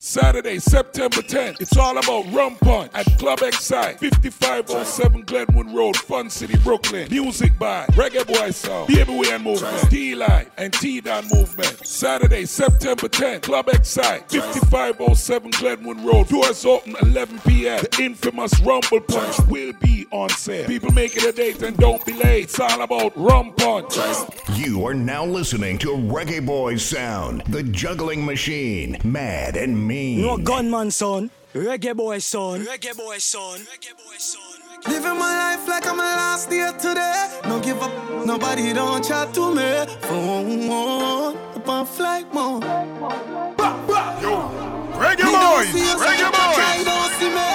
Saturday, September 10th. It's all about Rum Punch at Club Excite, 5507 Glenwood Road, Fun City, Brooklyn. Music by Reggae Boy Sound, Way Movement, D Life, and T Don Movement. Saturday, September 10th, Club Excite, 5507 Glenwood Road. Doors open 11 p.m. The infamous Rumble Punch will be on sale. People make it a date and don't be late. It's all about Rum Punch. You are now listening to Reggae Boy Sound, the juggling machine, mad and mean. No gunman son, reggae boy son, reggae boy son, reggae boy son. Living my life like I'm a last day today. No give up, nobody don't chat to me. Phone up on flight mode. Yo, reggae boys, reggae Try boys. don't see me.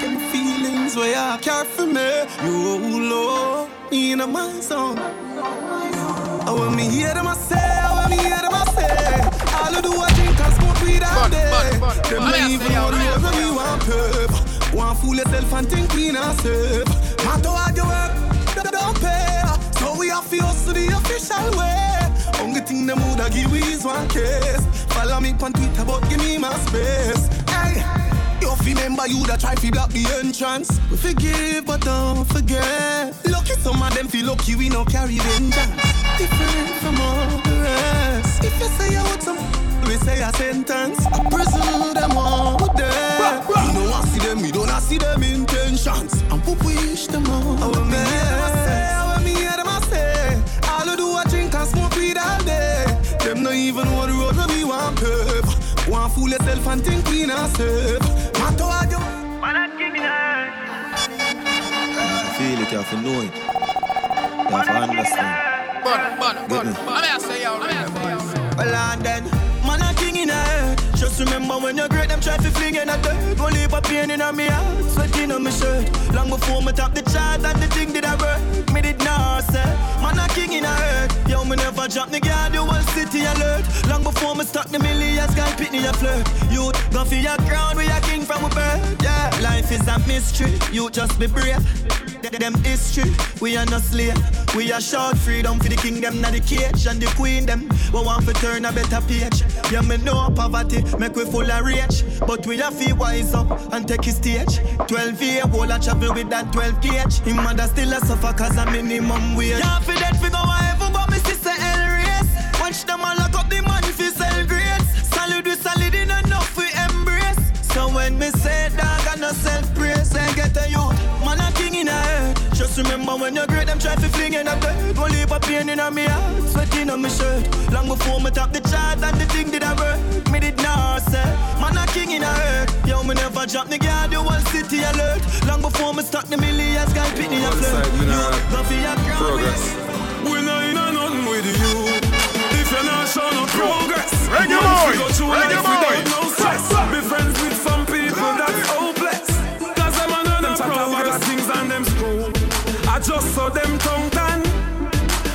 Them feelings where I care for me. You Lord, me in my zone. I when me hear them I say, I when me hear them Them not even know the way me want perp. Want fool yourself and think we not safe. Matter what you work, don't pay. So we have to hustle the official way. Only thing them woulda give we is one case. Follow me on Twitter, but give me my space. Hey. You remember you that try to block the entrance. We forgive, but don't forget. Lucky some of them feel lucky we no carry vengeance. Different from all the rest. If you say you want some, we say a sentence. A prison them all there. We don't want see them, we don't see them intentions. And we wish them all. I me hear them a say, I want me hear them a say. All I do I drink and smoke weed all day. Them no even know the road we want pave. Want fool yourself and think we not safe. Matter what Feel it, you have to know it. You have to understand. Bun, bun, Get bun. me. I'm here say yo, reggae boys. Well, and then, man, a king in a head. Just remember when you're great, them try to fling in a dirt. Won't leave a pain in a me heart, sweating on my shirt. Long before me top the chart and the thing did I work. Me did not say, man, a king in a hurt. Yo, me never drop the guard, the whole city alert. Long before me start the millions, guy pitney a flirt. You go for your crown, we a king from a birth. Yeah, life is a mystery, you just be brave. Th- Them history, we are no slave. We are short freedom for the kingdom, not the cage and the queen them. We want to turn a better page. Yeah, me know poverty make we full of rage, but we have to wise up and take his stage. 12 year old I travel with that 12 gauge. Him mother still a suffer cause a minimum wage. Yeah, for that figure whatever, but me. Watch them all lock up the money for sell grades. Solid with solid in enough we embrace. So when me say dog I no self praise, I get a youth, man a king in a head. Just remember when you're great, them try to fling in a bed. Won't leave a pain in a me heart, sweating on me shirt. Long before me top the chart and the thing did I work, me did not say. Man a king in a head. Yo, me never drop the guard, the whole city alert. Long before me start the millions, guy pitney a flirt. me You go for your. Progress. We're not in a nothing with you. If you're not no progress, Reggae boy, you reggae boy. no stress. Be friends with some people that's hopeless. Cause them are not progress. things and them screw. I just saw them tongue tan.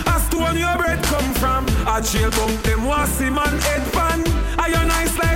As to when your bread come from, I jail bunk them want see man head pan. I your nice life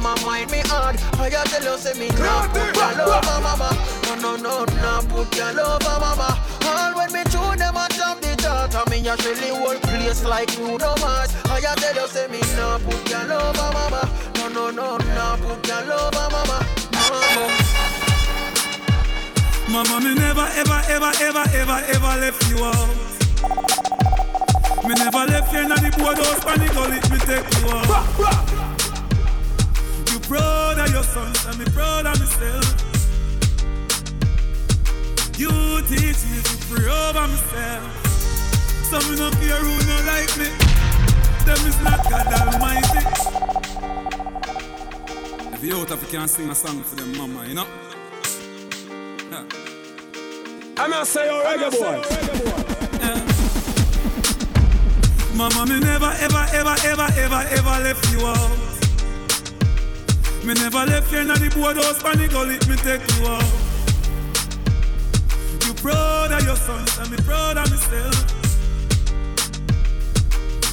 them a mind me hard. I ya tell you say me no put your over mama. No no no no put your over mama. All when me tune them a top the chart and me a really whole place like Bruno Mars. I ya tell you say me no put your over mama. No no no no put your over mama. Mama. Mama, me never, ever, ever, ever, ever, ever left you out. Me never left you in the boardhouse, panic gully, me take you out. Proud of your sons, and me proud of myself. You teach me to pray over myself. Some me no care who no like me. Them is not God Almighty. If you out of you can sing a song for them, mama, you know. Yeah. I'm not say you reggae boy. Mama, me never, ever, ever, ever, ever, ever left you out. Me never left you in the boardhouse, panic gully, me take you out. You proud son, so me proud of myself.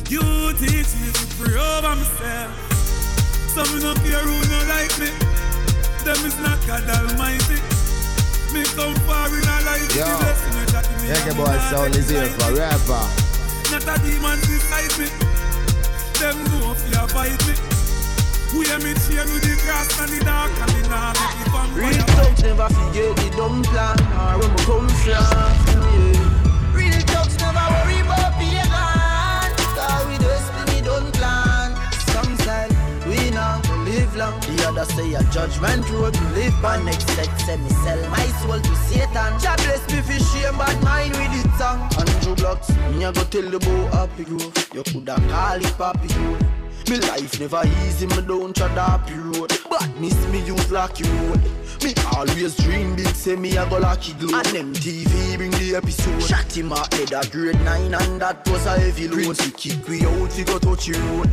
You teach me to pray over myself. Some me no care who no like me. Them is not God Almighty. Me come far in a life. Yo. the blessing that me Reggae and boy sound is here forever. Not a demon beside me. Them know if you fight me. We hear me chain with the grass and the dark and the make it Real vampire. thugs never forget the dumb plan or where we come from. Yeah. Real thugs never worry about being gone. Cause we destiny don't plan. Some say we gonna live long. The other say a judgment road to live by. Next set say me sell my soul to Satan. Jah bless me for shame, bad mind with it song. Andrew Blocks, me a go tell the boy happy grove. You coulda call it papi grove. Me life never easy, me don't try happy road. Miss me use lucky road. Me always dream big, say me a go lucky glow. And MTV bring the episode. Shot him a head a grade 9 and that was a heavy load. He kick we out, he go touch the road.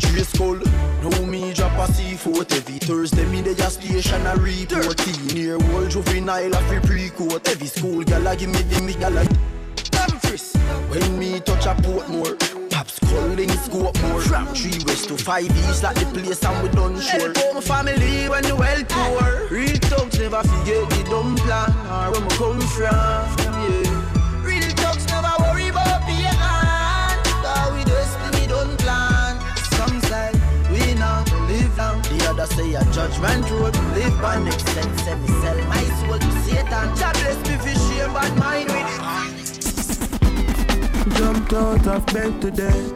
Trace skull, now me drop a C4 Every Thursday me dey a station a report 13 year old juvenile a free pre-court Every school gal a give me the me gal a frisk When me touch a Portmore Pops calling scope more From 3 west to 5 east like the place and we done sure Help my family when the well poor. Real thugs never forget the dumb plan. Or where we come from yeah. Real thugs never worry about being gone Cause we destiny don't plan. Some say we not live long. The other say a judgment road. Live by Next me sell my soul to Satan. Jah bless me for shame bad mind with it Jumped out of bed today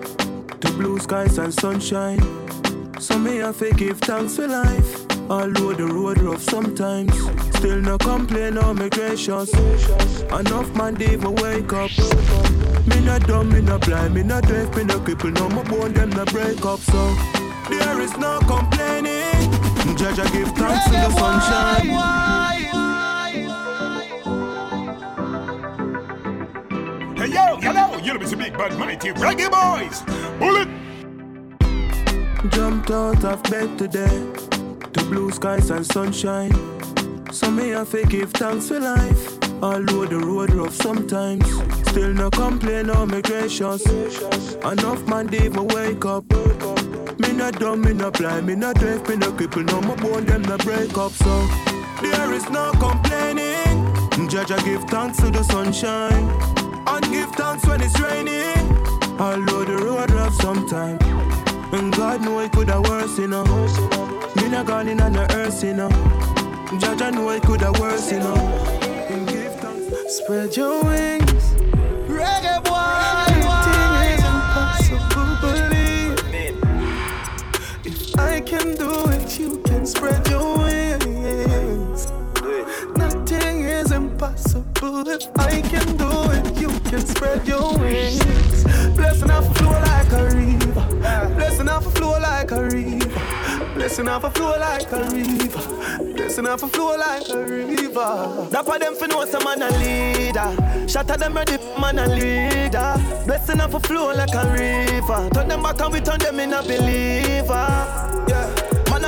to blue skies and sunshine. So me have to give thanks for life. Although the road rough sometimes, still no complain or me gracious. Enough man did me wake up. Me not dumb, me not blind, me not deaf, me not cripple, no my bone them not break up. So there is no complaining. Judge I give thanks to the sunshine. Hey yo, hello, you're Mr. Big Bad Mighty Reggae Boys. Bullet. Jumped out of bed today to blue skies and sunshine. So me have to give thanks for life. Although the road rough sometimes, still no complain or me gracious. Enough man did me wake up. Me not dumb, me not blind, me not deaf, me not cripple, no my bone them not break up. So there is no complaining. Judge I give thanks to the sunshine, and give thanks when it's raining. Although the road rough sometimes. And God know it coulda worse, you know. Me not gone in on the earth, you know. Judge I know it coulda worse, you know. And give thanks. Spread your wings. Reggae boy Anything is impossible, believe. If I can do it, you can spread your wings. Nothing is impossible. If I can do it, can spread your wings. Blessing off a flow like a river. Blessing off a flow like a river. Blessing off a flow like a river. Blessing off a flow like a river. That for them for know some man a leader. At them ready, man a leader. Blessing off a flow like a river. Turn them back and we turn them in a believer.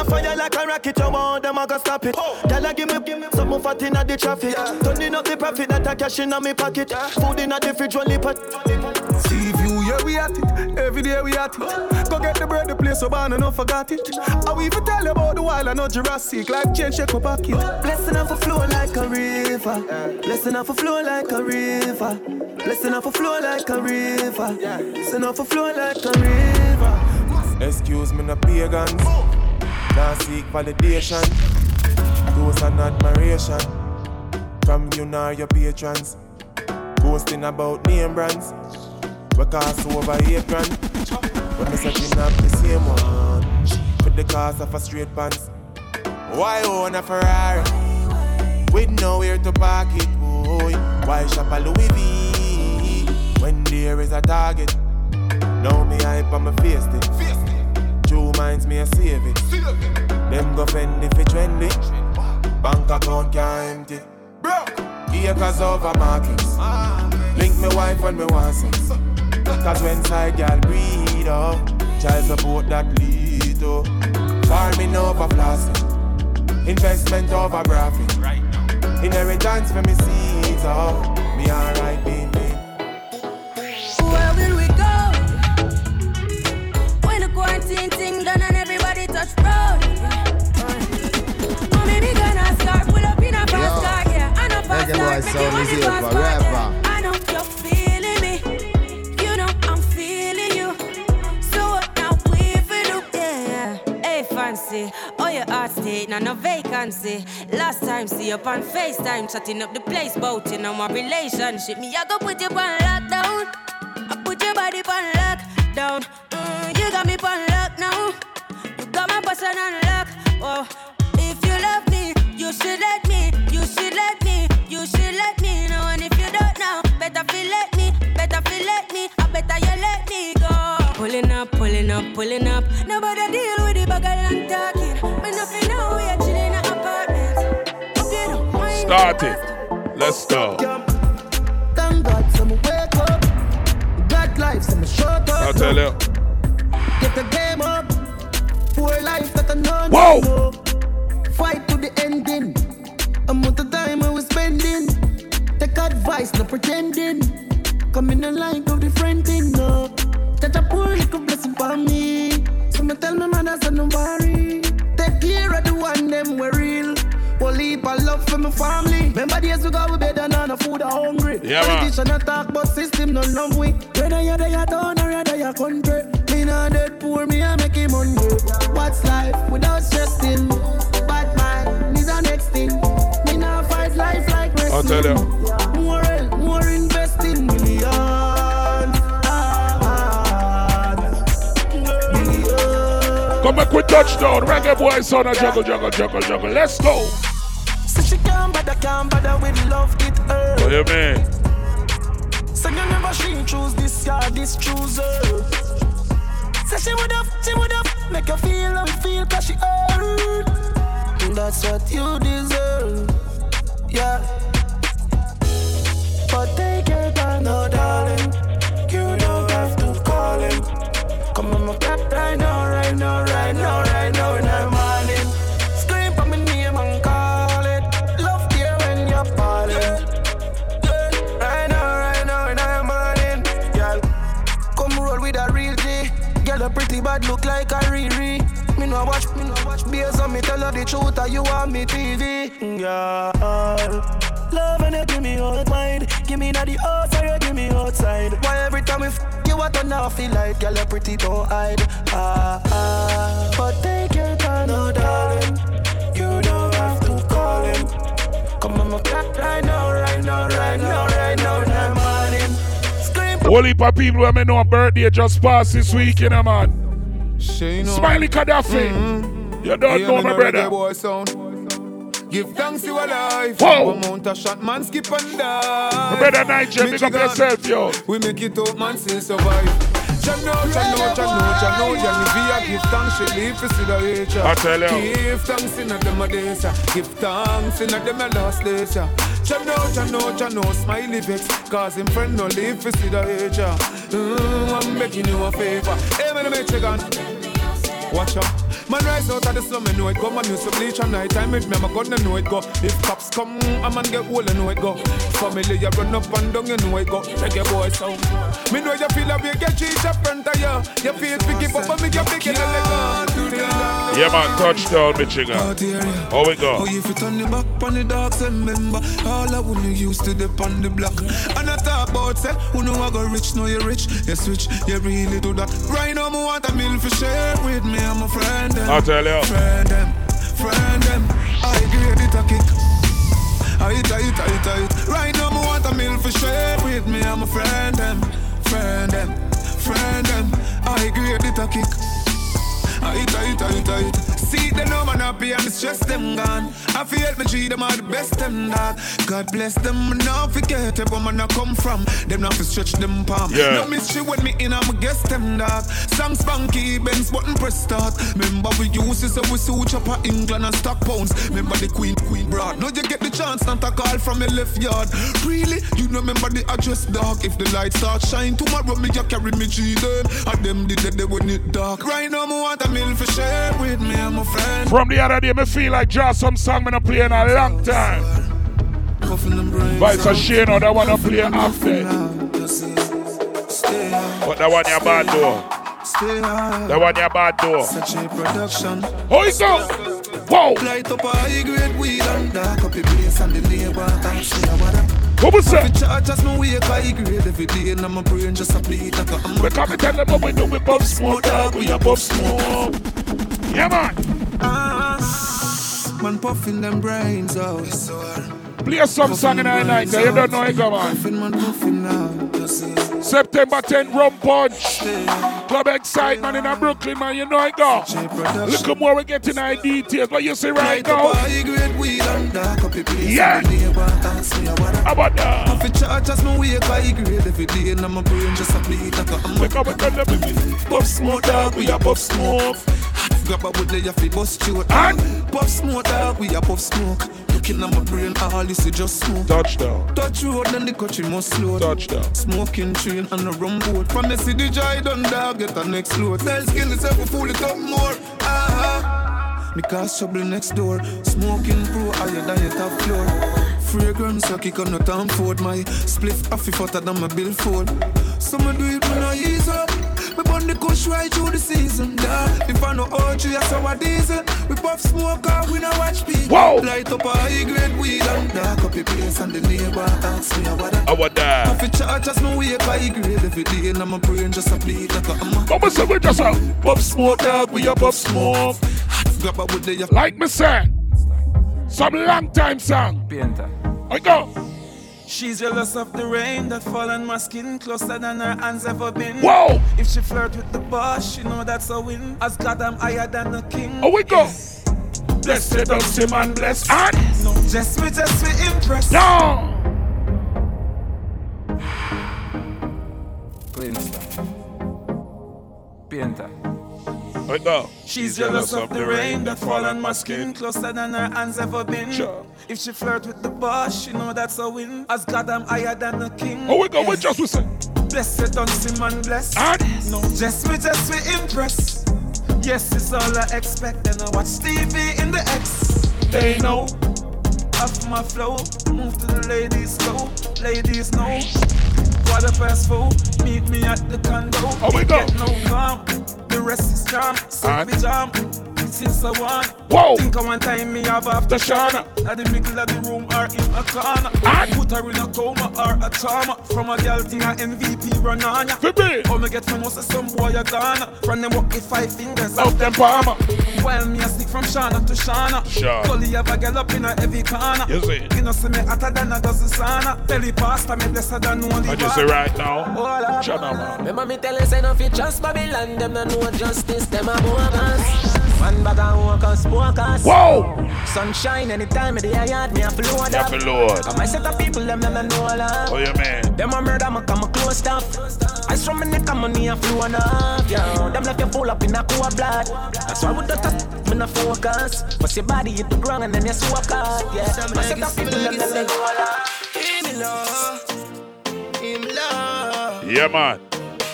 Yeah. A fire like a rocket, you want them, I go stop it. Oh. Girl, I give me, give me some fat in the traffic. Turning up the profit that I cash in me pocket. Food in the fridge, only pot. See view, yeah, we at it. Every day we at it. Go get the bread, the place so bad, and no forgot it. I will even tell you about the wild, I know Jurassic. Like change, check my pocket. Blessing off a flow like a river. Blessing off a flow like a river. Blessing off a flow like a river. Blessing off a flow like a river. Excuse me, no pagans. Now seek validation. Those and admiration. From you nor your patrons. Boasting about name brands. We cost over eight grand. When me setting up the same one. With the cost of a straight pants. Why own a Ferrari? With nowhere to park it, boy. Why shop a Louis V? When there is a target. Now me hype on my face it. Two minds me a save it. Them go fend if it trendy. Bank account can't empty. Acres over markings. Ah. Link me wife when me want sex. Cause when side girl breed up, child support that lead to. Farming over flossing. Investment over graphic. Inheritance for me seeds up. Me alright, Them is here forever. I know you're feeling me. You know I'm feeling you. So what now we for do? Yeah. Hey, fancy. Oh, your heart state, now no vacancy. Last time, see you on FaceTime, chatting up the place, boating on my relationship. Me, I go put you on lockdown. I put your body on lockdown. Mm, you got me on lock now. You got my person on lock. Oh, if you love me, you should let me. You should let me know. And if you don't know, better feel let me. Better feel let me. I better you let me go. Pulling up, pulling up, pulling up. Nobody deal with the bagel and talking. Me nothing know we are chilling in an apartment. Hope you don't. Start it. Let's go. Thank God, some wake up. God life, some shut up. I'll tell you. Get the game up. Poor life that I know. Whoa. no. Fight to the ending. Amount of time I was spending. Take advice, no pretending. Come in the line of the friend thing, no. That a poor little blessing for me. So me tell my mother, say no worry. Take care of the one them we real. Heap of love for my family. Remember days we go we bed and on food are hungry. Yeah. Politician a talk but system no love we. Whether you're there, down or you're there, country. Me not dead poor, me I make him money. What's life without stressing? I'll tell you. More more investing, millions. Millions. Come back with touchdown. Reggae boy son a juggle, juggle, juggle, juggle. Let's go. So she can't bother, can't bother with love, it hurt. What you mean? So you never she choose this guy, this chooser. Say she would have, she would have make you feel how you feel cause she hurt. That's what you deserve. Yeah. But take your time, no darling. You don't have to call him. Come on, my back right now, right now, right now, right now, in the morning. Scream for my name and call it. Love you when you're falling. Right now, right now, in the morning. Girl, come roll with a real G. Girl, a pretty bad look like a Riri. No watch, me no watch. Based on me tell her the truth, or you want me TV. Girl, love and you give me out mind. Give me na the or you give me outside. Why every time we f- you want to now feel like girl, you pretty don't hide. Ah ah, but take your time, no darling. You don't have to call him. Come on, my back right now, right now, right now, right now, the morning. Scream Whole heap of people when me know a birthday just passed this week, you know, man. She know. Smiley Gaddafi. Mm-hmm. You don't know my brother. boy sound. Give thanks you alive. Whoa. One mount a shot, man skip and die. My brother Nigel, pick up yourself, yo. We make it out, man, still survive. I tell you. Give thanks in a a days, give thanks in a them a last days. yeah. Cha know, cha know, cha know, smiley vex, cause him friend no live for see the. Mm, I'm begging you a favor. Hey, man, Michigan. Watch out. Man rise out of the slum, I know it go. Man used to bleach at night time with me, I'm gonna know it go. If cops come, a man get old, I know it go. Family, you run up and down, you know it go. Reggae boy sound. Me know you feel a way, get cheat up front of you. You feel pick it up, but me get big in the leg. Yeah, man, touchdown, Michigan. How we go? Oh, if you turn the back on the dogs, and remember all I wouldn't used to dip on the block. And I talk about say, who know I go rich, know you rich, you switch, you really do that. Right now, me want a meal for share with me, I'm a friend. Them. I'll tell you. Friend them, friend them. I grade it a kick. I. Right now, me want a meal for share with me, I'm a friend them, friend them, friend them. I it a kick. I tight, tight, tight. See them no man happy and stress them gone. I feel me treat them all the best them dog. God bless them, now forget it where man I come from. Them not to stretch them palm. Yeah. No mystery when me in, I'm a guest them dog. Songs funky, Benz button press start. Remember we use this so we suit up at England and stock pounds. Remember the Queen, Queen broad. Now you get the chance not to call from your left yard. Really? You know remember the address dog. If the lights start shine tomorrow, me you carry me G them. And them did the day when it dark. Right now, me want a meal for share with me and my friend. From the other day, me feel like just some song me not play in a long time. Puffin' them brains But it's a shame now that one I play after. But that one you bad though. That one you bad though. Such a production. Oh, Go? Whoa! Light up a high grade weed and dark up the place and the neighbor and see what What was that? Charge as me wake high grade every day, and my brain just a bleed like a. We come and tell them what we do. We puff smoke, dog. We a puff smoke. Yeah, man. Ah, man puffing them brains out. Play some song in the night. You don't know it, come on. Puffing man puffing now. September 10th, Rum Punch. Club Excitement in a Brooklyn, man. You know I go. Look more we get in our details. What you see right now? Yeah. How about that? If it charge as me wake high grade every day, and my brain just a bleed like a. We come and tell them Puff smoke dog, we a puff smoke. Grab a wood layer fi bust you out. Puff smoke dog, we a puff smoke. Looking at my brain, all this is just smoke. Touchdown. Touch road, then the country must slow. Touchdown. Smoking train and a rum boat. From the city, joy done dog, get the next load. Tell skin itself, we fool it up more. Ah, me cause trouble next door. Smoking pro, higher than your top floor. Fragrance, I kick on the time Ford. My spliff, I off fatter than my billfold. Some do it when I ease up. Me burn the kush right through the season, yeah. If I know OG, I saw a diesel. We puff smoke out, we no watch people. Whoa. Light up a high grade weed and dark up the place and the neighbor ask me what I. How about that? Coffee charge as me wake high grade every day and my brain just a bleed like a hammer. Come say we just a puff smoke, dog. We a puff smoke. Grab a wood there. Like me say, some long time song. Painter. I go. She's jealous of the rain that fall on my skin closer than her hands ever been. Whoa! If she flirt with the boss, she know that's a win. As God, I'm higher than a king. Oh, we go. Blessed of him and bless and No, just me, just me impress. No. Painter. Painter. She's jealous of the rain that fall on my skin closer than her hands ever been. Sure. If she flirt with the boss, she know that's a win. As God, I'm higher than a king. Oh, we go. We just we say. Blessed on him and bless. And No, just me, just me impress. Yes, it's all I expect. And I watch TV in the X. They know. Off my flow, move to the ladies go. Ladies know. Quarter past four, meet me at the condo. Oh, we go. Get no calm. The rest is calm. So And? we jam. Since I want. Whoa. Think I one time me have after Shana. At the middle of the room or in a corner. And? Put her in a coma or a trauma. From a girl thing a MVP run on ya. for me. How me get from most of some boy a gone From them up with five fingers Out them palmer. While me a stick from Shana to Shana Sure. Gully have a girl up in a heavy corner You see. You know see me hotter than a dozen sauna Belly pasta me blessed than only I just say right now. Hola. Chana man. Remember me tell you say no fit trust Babylon Them no know justice, them a bogus One bag of walkers, walkers Whoa. Sunshine anytime of the yard me a flow Yeah, for Lord. And my set of people, them them know love Oh, yeah, man. Them a murder, me come a close stuff. I from my neck, I'm money a flow enough, yeah. Them left you full up in a cool blood. That's why we don't touch, me no focus. But your body hit the ground and then you swap out, yeah. My set of people, them them know love. Give me love, give me love. Yeah, man.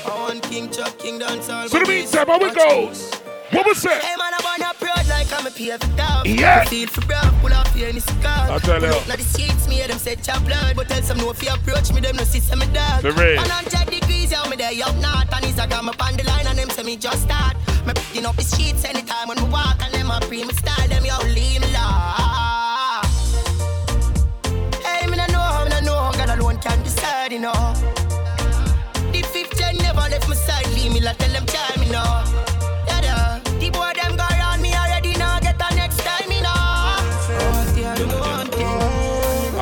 I want King Chuck, King Dance So the meantime, how it goes? What was that? Hey man, I wanna I'm a PF dog. Yeah. Feel for brown, pull off here in the scar. I tell you. Now the seats me, hear them say chop blood. But tell some no if you approach me, them no see some dog. For real. 100 degrees, yeah, me there up north. And it's a gram up on the line, and them say me just start. Me picking up the sheets anytime when we walk, and them a pre me style, them yo leave me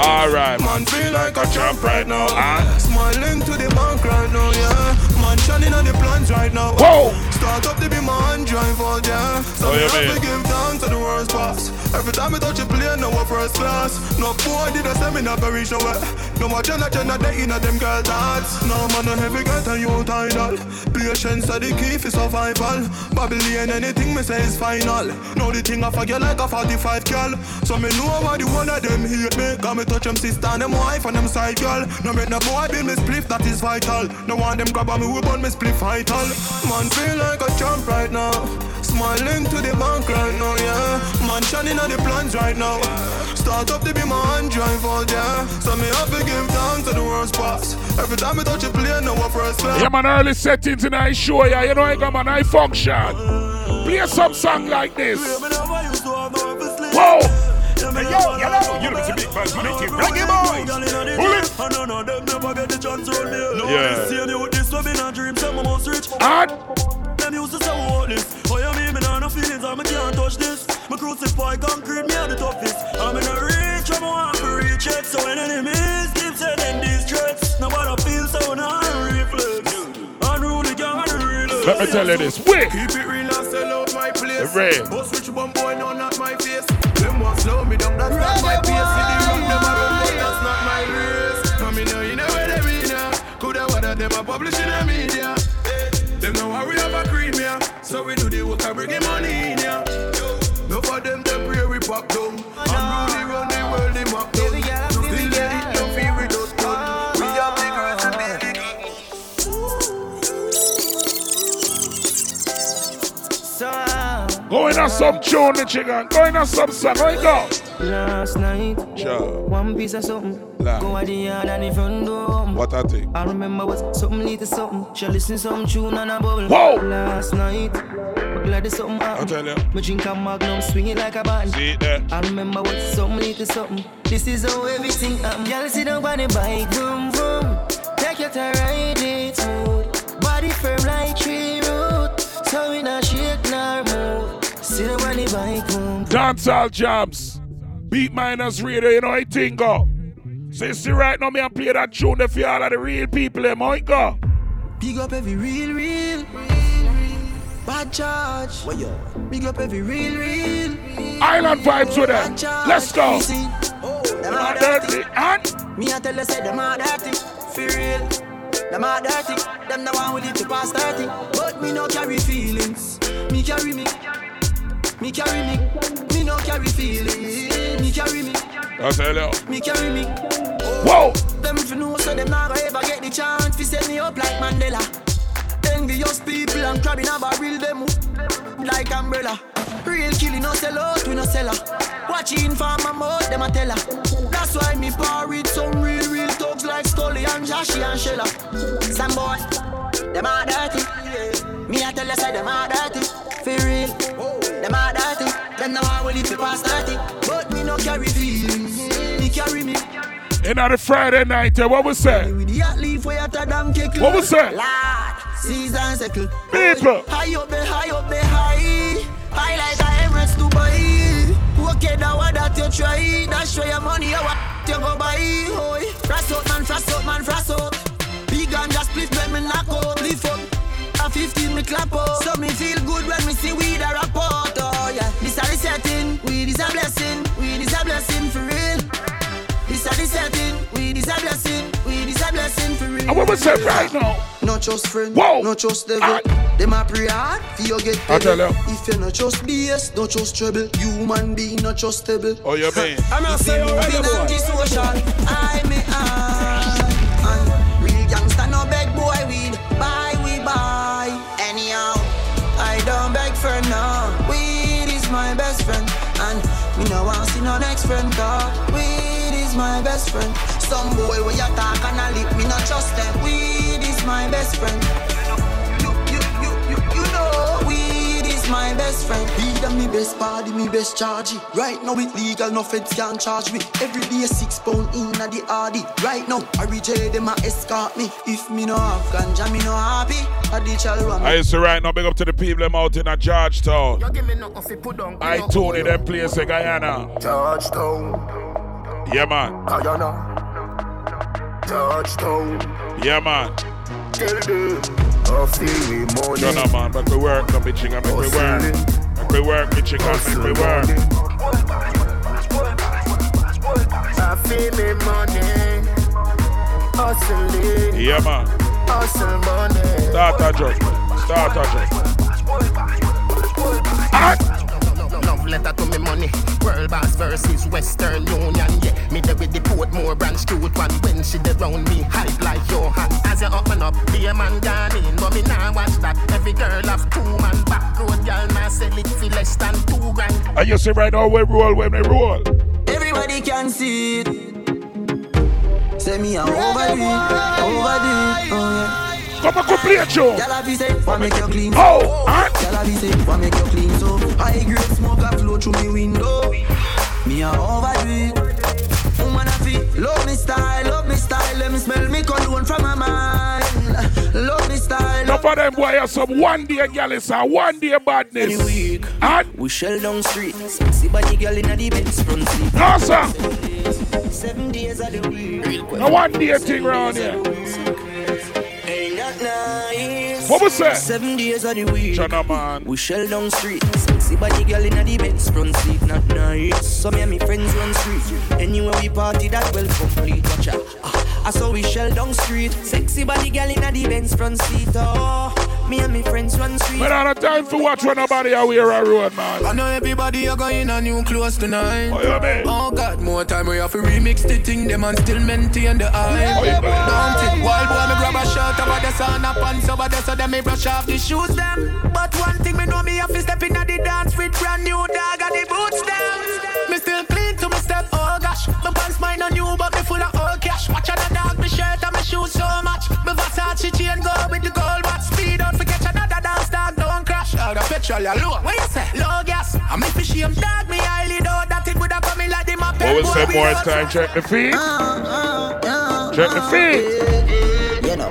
it. All right, man. Feel like a champ right now. And Smiling to the bank right now, yeah. Man shining on the plans right now. Whoa. Start up the be man drive out, yeah. So Oh, me yeah, have to give thanks to the worst pass. Every time I touch a plane, no one first class. No boy did a semi never reach nowhere. No more Jenna Jenna they in a them girl dance. No man no heavy get a you title. Patience are the key for survival. Babylon anything me say is final. Now the thing I forget like a 45 girl. So me know why the one of them hate me. Got me touch them sister and them wife and them side girl. No make no boy build me spliff that is vital. No want them grab on me whip on me spliff vital. Man feel like a champ right now. Smiling to the bank right now, yeah. Man shining on the plans right now. Start up the be man drive out, yeah. So me have to give thanks to the worst pass. Every time I touch a plane, no one first class. yeah, man. Early settings in I show ya. You know I got my I function. Play some song like this. Whoa. Yo, yo, you know, big bad mighty reggae boys. Bullet. I know them never get the chance to me. No, Yeah. this year you this will be a dream, some must reach. And Them used to say what this. Oh, you mean me nah no feelings, I me can't touch this. Me crucify concrete, me are the toughest. I'm in a reach, I'm want to reach it. So when enemies keep sending these threats, nobody feel so now reflex. Unruly gang the real. let me tell you this. Wait. Keep it real and sell out my place. The rain. Boss rich publish in the media. Eh, Them know how we have a cream here. So we do the work and bring the money in here. No for them, them pray we pop down. Going on some tune, the chicken. Going on some song. Going go. last night, Sure. one piece of something. Go at the yard and the front door. What I think. I remember was something little something. She listen some tune and a bubble. Whoa. Last night, but glad there's something I happened. tell you. Me drink a magnum, swing it like a button. See it there. I remember what something little something. This is how everything happen. Y'all sit down on the bike, boom boom. Take your time, ride it smooth. Body firm like tree root. So we not shake nor move. Sit down bike, boom. Dancehall jams. Beat minus radio, you know how it thing go. So you see right now me and play that tune there for all of the real people eh, them, how it go? Big up every real, real. real Bad charge. Big up every real, real. Island vibes with them. Bad. Let's go. Me see, Oh, them are Dirty dirty. and Me I tell you say them are dirty. For real. Them are dirty. Them the one with it to pass 30. But me no carry feelings. Me carry me. Me carry me. Me no carry feelings. Me carry me. I tell you. Me carry me. Oh, Whoa! Them if you know so them not gonna ever get the chance to set me up like Mandela. Envious people and crabbing up a barrel them like umbrella. Real killing no sell out, we no sell her. Watching for my mouth, them a tell her. That's why me par with some real, real thugs like Scully and Joshy and Shella. Some boy, them are dirty. Me a tell you say them are dirty. For real, them are dirty. Them now I will live to past 30. But me no carry feelings. Me carry me. In on the Friday night, eh, what we say? With the hot leaf where you ta damn kick What was that? Lord, season circle. People. High up high up high. High like a Emirates Dubai. Okay, that what that you try. That's where your money, you what you go buy. Oi, frost out man, frost out man, frost out. Big and just split when me knock out. Lift up. A 15 me clap out. So me feel good when me see we the rapport. Oh yeah, this are the setting. We is a blessing. We is a blessing for real. This are the setting. We is a blessing. We is a blessing for real. And what we say right now? Not just friend, Whoa. not just devil. Ah. Them a pray hard for you get I tell you. If you not just BS, not just trouble. Human being not just stable. Oh, you mean? I'm not saying already, Moving boy. anti-social, I me me no want see no next friend. Cause weed is my best friend. Some boy where you talk and a lip, me not trust them. Weed is my best friend. My best friend. Weed and me best party, me best charge. Right now it legal, no feds can charge me. Every day six pound in a the RD. Right now, I reject them a escort me. If me no have ganja, me no happy. I the child want me. I used to right now big up to the people them out in a Georgetown. You give me nothing fi put down. I Tony them place in Guyana. Touchdown, Yeah man. Guyana. Touchdown, Yeah man. tell them. I feel me money. Shut up man. Make me work no bitch make me work. Make me work bitch make me work. I feel me money. Hustling, Yeah man. hustle money. Start a joke. Start a joke. Love letter to me money. World Boss versus Western Union. Yeah, me there with the Portmore branch truth one. When she dey round me, hype like Johan. As you open up, be a man gone in. But me nah watch that. Every girl have two man back road. Girl, nah sell it for less than two grand. and you see right now we roll when they roll. Everybody can see it. Say me a overdo it, overdo it, oh yeah. Come on, go play a tune. Gyal a say, wa make you clean. Oh, and Gyal a say, wa make you clean. So high grade smoke a flow through me window. Me a overdo it. Woman a feel love me style, love me style. Let me smell me cologne from my mind. Love me style. No for them boy have some one day gallus or one day badness. Any week, And we shell down street. Sexy body girl in the Benz front seat. no sir, Seven days of the week. Real no one day thing round here. Ain't that nice? What was that? Seven days of the week. Chana man. We shell down street. Sexy body girl in the Benz front seat. Not nice. So me and me friends run street. Anywhere we party, that well complete. Watch out. Ah, I saw we shell down street. Sexy body girl in the Benz front seat. Oh, me and my friends run street. But I don't time for watch when nobody out here a road, man. I know everybody are going a new clothes tonight. Oh, you mean? Oh God, more time we have to remix the thing. Them and still maintain the eye. Oh, you? Don't it? Wild boy, me grab a shirt over the sun up pants over there, so them me brush off the shoes them. But one thing me know me have to step in at the dance with brand new dog and the boots them. Me still clean to me step. Oh gosh, my pants mine on new, but me full of old cash. Watch out the dog, me shirt and my shoes so much. Me Versace chain go with the gold watch. Speed don't forget another dance dog, don't crash. Out of petrol, ya low. What you say? Low gas. I'm if you shame dog, me highly doubt that it would have come in like the. What was say more time? Check the feet. Check the feet. You know.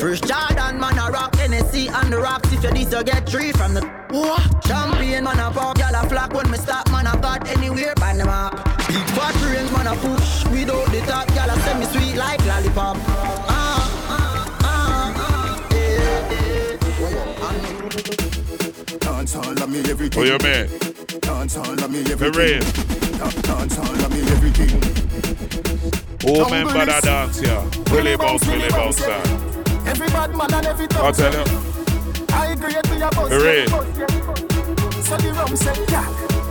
First Jordan, man, a rock Hennessy on the rocks. If you this, you get three from the what? Champagne, man, a pop, y'all a flock when me stop, man, I got anywhere, ban them up. Big fat range, man, a push. Without the top, y'all a send me sweet like lollipop. Dance all of me everything. Oh, you mean? Dance all of me For everything. real. Da- Dance all of me everything. Oh, member that dance here. Willie bounce, Willie bounce, sir. Every bad man and every I'll tell you. I agree with your boss. For real. So the rum say, yeah.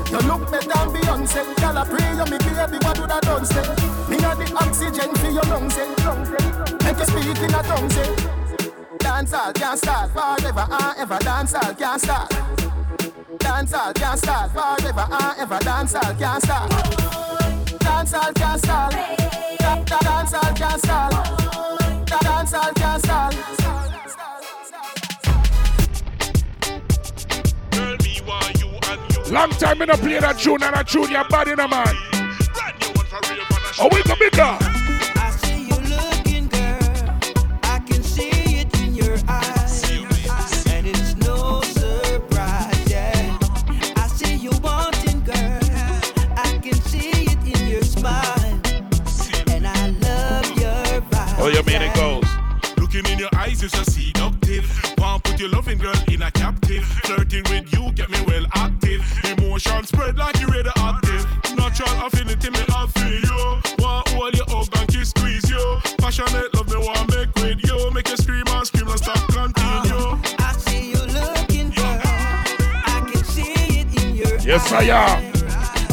You look better than Beyonce. Girl, I pray you me baby, what would I done say? Me got the oxygen for your lungs, say. Make you speak in a tongue, say. Dance all can't start forever and ever. Dance all can't start. Dance all can't start forever and ever. Dance all can't start. Dance all can't start. Da- da- Dance all can't start. Da- Dance all can't start. Long time me no play that tune and that tune your body, no man. Oh, we go bigger. Oh, you mean it goes. Looking in your eyes is a seductive. Want put your loving girl in a captive. Flirting with you get me well active. Emotion spread like you radioactive. Natural affinity me have for you. Want hold you hug and kiss squeeze you. Passionate love me want make with you. Make you scream and scream and stop continue. Uh, I see you looking, girl. I can see it in your eyes. Yes, I am.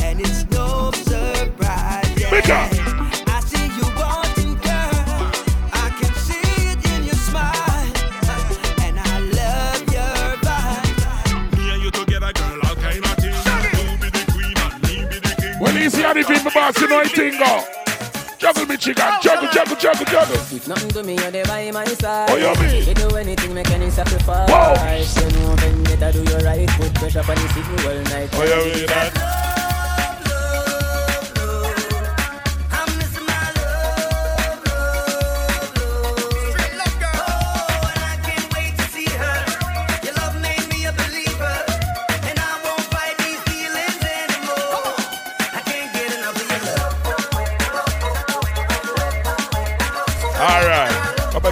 And it's no surprise. yeah. Bigger. King. Well, easy how the people boss, you know it thing go. Juggle me chicken, oh, juggle, juggle, juggle, juggle. If nothing to me, you're there by my side. Oh, you mean? You do anything, make any sacrifice. Whoa. You know when better do you right, put pressure on the city all night. Oh, you mean that?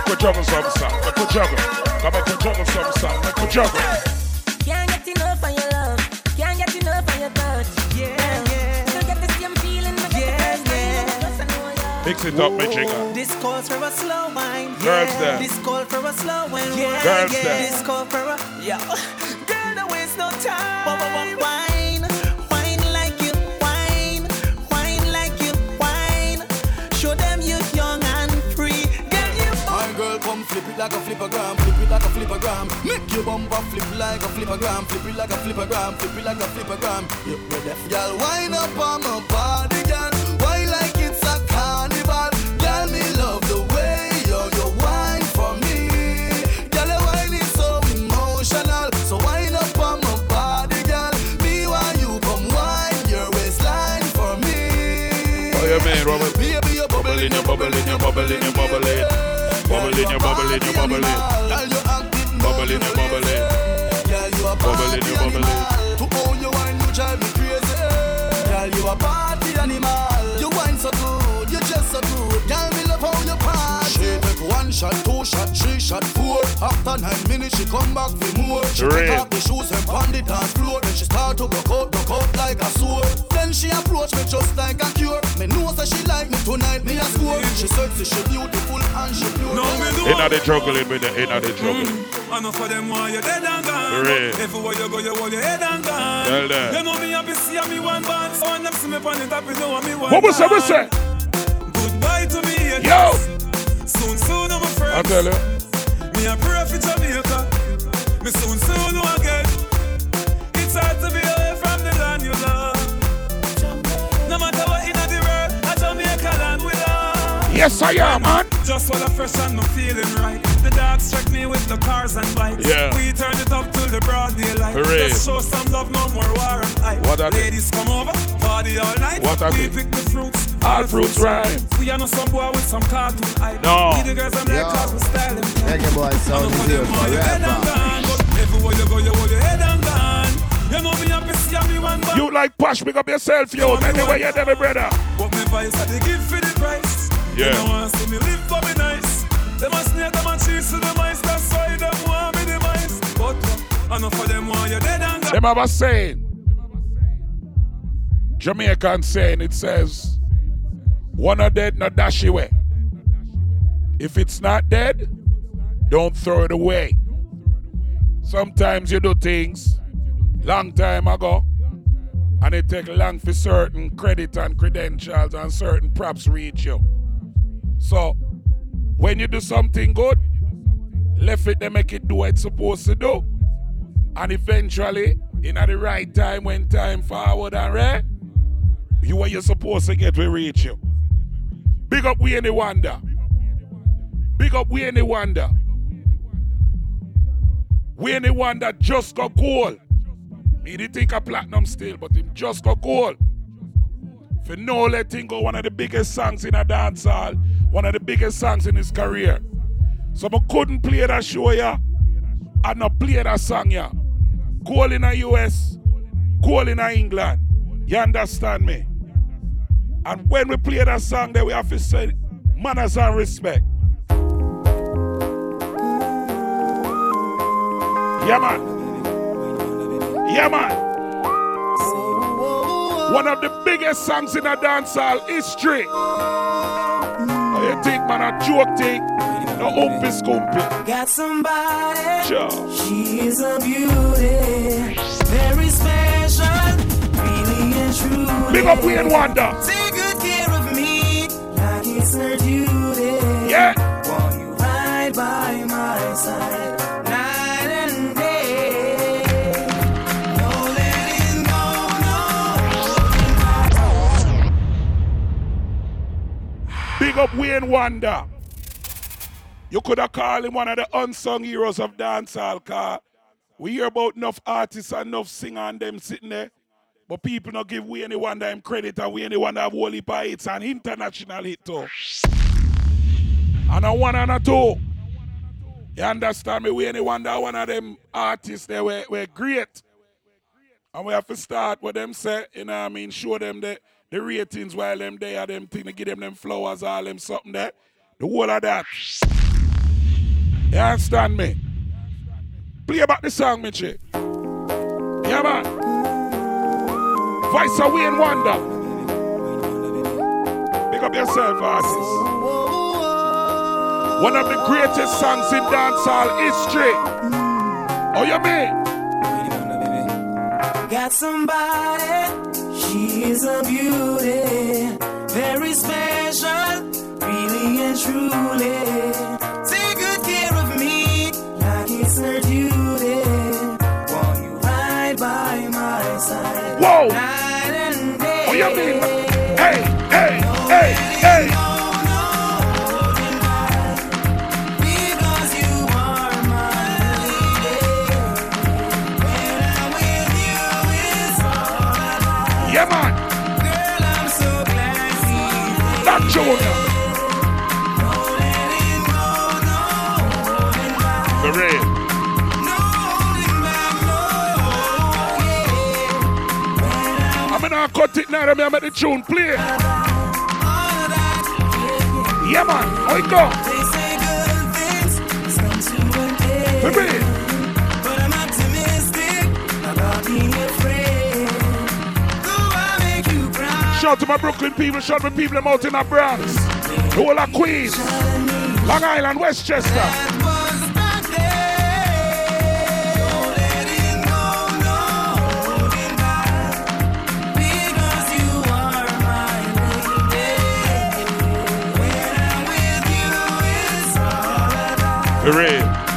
Come back juggle some song. Come back juggle. Come back to juggle some song. Come back juggle. Can't get enough of your love. Can't get enough of your touch. Yeah, yeah. Still get the same feeling. but get the first time you know ya. Mix it up, my chicken. This calls for a slow wine. Girls there. This call for a slow wine. Yeah, Girls yeah. there. This call for a yo. Girl, don't waste no time. Wine, wine, wine like a flipper gram, flip it like a flipper gram. Make your bumper flip like a flipper gram, flip it like a flipper gram, flip it like a flipper gram. You ready? Girl, wind up on my body, girl. Why like it's a carnival? Girl, me love the way you're you wine for me. Girl, your wine is so emotional, so wind up on my body, girl. Me while you come wine your waistline for me. Oh yeah, man, Robert. Baby, you're bubbling, you're bubbling, you're bubbling, you're bubbling. Yeah bubbling. Girl, you a Bubbling, party you bubbling. animal. To After nine minutes, she come back for more. She Real. take off the shoes and pound it on floor. Then she start to broke out, broke out like a sword. Then she approach me just like a cure. Me know that she like me tonight, me a score. She sexy, she beautiful and she pure. No, me do. Inna the juggling with the inna the juggling. Mm, enough of them want you dead and gone. Real. Everywhere you go, you hold your head and gone. Well done. You know me happy see me one band. So when them see me on the top, you know me one What was that? What's band. that? Goodbye to me. Yo! Soon, soon, I'm a friend. I tell you. Me a pray for Jamaica. Me soon, soon, again. It's hard to be away Yes, I am, man. Just while I fresh and I'm feeling right. The dogs check me with the cars and bikes. Yeah. We turn it up till the broad daylight. Hooray. Just show some love, no more war and hype. What a thing. Ladies come over, party all night. What a we thing. pick the fruits. All fruits right. We are not some boy with some cartoon hype. No. We the girls and their cars with style and Reggae boy sound is here forever. Everywhere you go, you hold your head and gone. You know me happy see me one band. You like Posh, pick up yourself, yo. Anyway, you're there, brother. But me vice I they give for the price. Yeah. They want see me live for me nice. Them a snake, them a cheese to the mice. That's why them want me the mice. But uh, enough of them want you dead and gone. Them have a saying. Jamaican saying it says, one are dead, not dash away. If it's not dead, don't throw it away. Sometimes you do things long time ago, and it take long for certain credit and credentials and certain props reach you. So when you do something good, left it to make it do what it's supposed to do. And eventually, in at the right time, when time forward and right, you what you're supposed to get will reach you. Big up Wayne Wonder. Big up Wayne Wonder. We any wonder just got gold. Me didn't think a platinum still, but him just got gold. For no letting go, one of the biggest songs in a dance hall, one of the biggest songs in his career. So I couldn't play that show yeah, and not play that song yeah. Goal in the US, goal in England. You understand me? And when we play that song, then we have to say manners and respect. Yeah, man. Yeah, man. One of the biggest songs in a dancehall history. How you think, man? A joke thing? No umpy scumpy. Got somebody. Sure. She's a beauty. Very special. Really and truly. Big up Wayne Wonder. Take good care of me. Like it's her duty. Yeah. While you ride by my side. Big up Wayne Wonder. You could have called him one of the unsung heroes of dancehall, car. We hear about enough artists and enough singer and them sitting there. But people not give Wayne Wonder him credit and Wayne Wonder have heap of hits and international hit too. And a one and a two. You understand me? We Wayne Wonder one of them artists they were, were great. And we have to start with them say, you know what I mean, show them the, the ratings while them there, them thing, to give them them flowers, all them something there. The whole of that. You understand me? Play back the song, chick. Yeah, man. Voice of Wayne Wonder. Pick up yourself, artist. One of the greatest songs in dancehall history. Oh, you mean? Got somebody, she's a beauty, very special, really and truly. Cut it now. Make the tune play. Yeah, man. How it go? Real. But I'm optimistic about being your friend. Shout to my Brooklyn people, shout to my people out in the Bronx. Whole of Queens, Long Island, Westchester. We dated.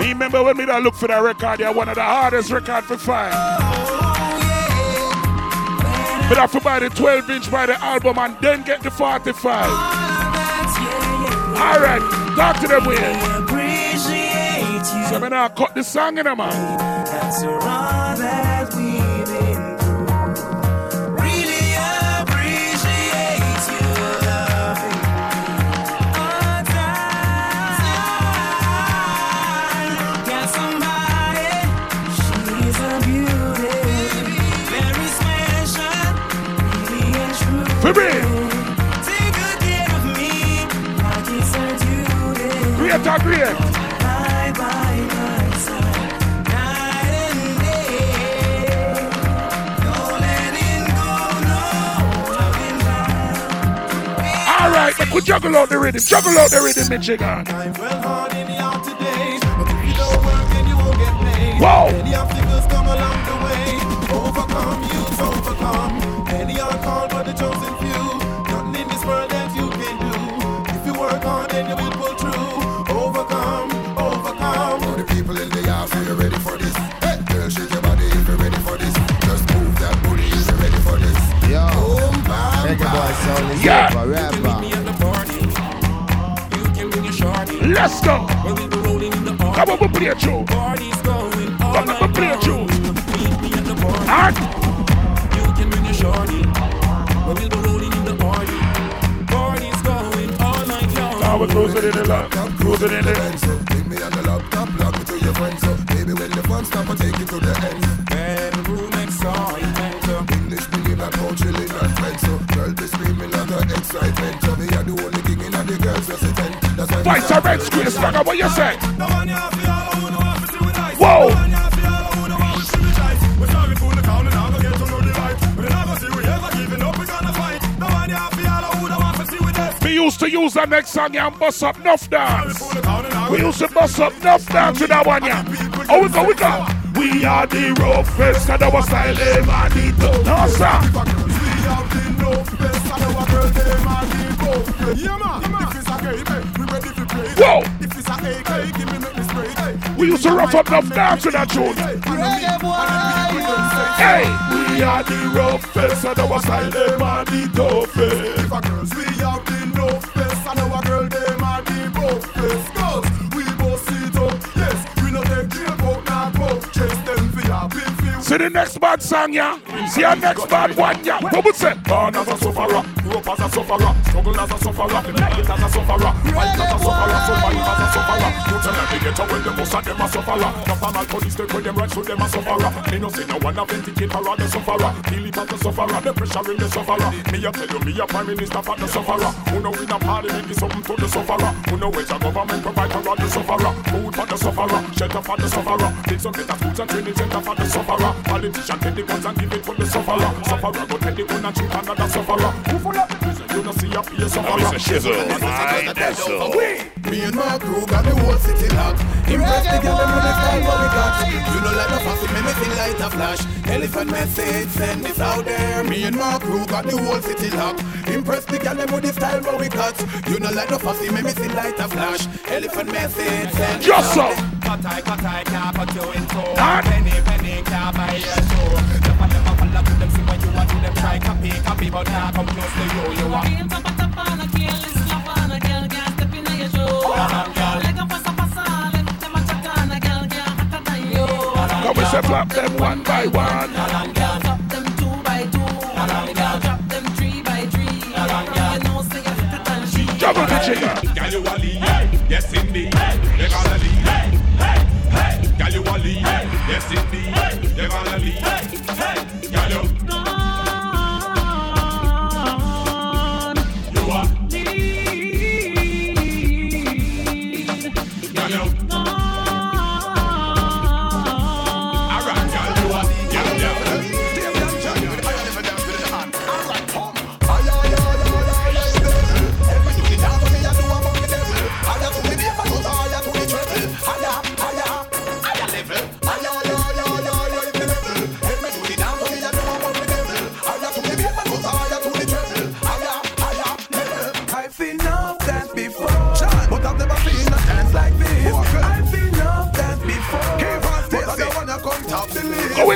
Remember when me that look for that record, yeah, one of the hardest record for find. But I have to buy the 12 inch by the album and then get the 45. Alright, talk to them with. So me now cut the song in them, man. For real. Take good care of me. Like it's her duty. Great great. Bye bye my side, night and day. No letting go, no. Alright, make we juggle out the rhythm, juggle out the rhythm, Michigan. Well hard in the out today, but if you don't work then you won't get paid. Whoa. Come on, we play a tune. Come on, we play a tune. And now we're cruising in the love, cruising in the So, Bring me on the laptop, log me to your friends. So, baby, when the fun stop, I take you to the end. Bedroom excitement. English meaning like how chilling and friends. So, girl, be screaming like an excitement. So, me, I the only king in the girls resident. That's why Vice a red square swagger, what you say? No one for used to use that next song yeah, and bust up enough dance. We used to bust up enough dance with that one, yeah. Oh, we go, we go. We are the roughest and our style, eh, man, don't no, sir. Whoa! We used to rough up enough dance with that tune. Hey, we are the roughest and our style, eh, man, it toughest. See the next bad song, yeah? See our next bad one, yeah? What would say? Born as a sufferer, grew up as a sufferer, struggle as a sufferer, make it as a sufferer, fight as a sufferer, survive as a sufferer. You tell them they get away, the most of them a sufferer. The formal police take with them rights, so them a sufferer. Me no say no one a vindicate for all the sufferer. Feel it as the sufferer, the pressure in the sufferer. Me a tell you, me a prime minister for the sufferer. Who know in a parliament is something to the sufferer. Who know which a government provide for all the sufferer. Food for the sufferer, shelter for the sufferer. Take some better foods and training center for the sufferer. Politician take the guns and give it to the sufferer. Sufferer go take the gun and shoot another sufferer. Who full of the prison, you don't see a peer sufferer. Mr. Shizzle, my. Me and my crew got the whole city locked. Impress the girl with the style what we got. You know like the fussy, make me feel like a flash. Elephant message, send this out there. Me and my crew got the whole city locked. Impress the girl them with the style what we got. You know like the fussy, make me feel like a flash. Elephant message, send this out there. Cut I, cut I, can't put you in two. Penny, penny, can't buy your shoe. Never, never follow to them, see what you want to them. Try copy, copy, but now come close to you. You want Come we say say flop them one by one. Drop them two by two. Drop them three by three. You know, say you fit it and she. Juggle the chicken. Girl, you a lead, yes indeed. yes it be. Hey.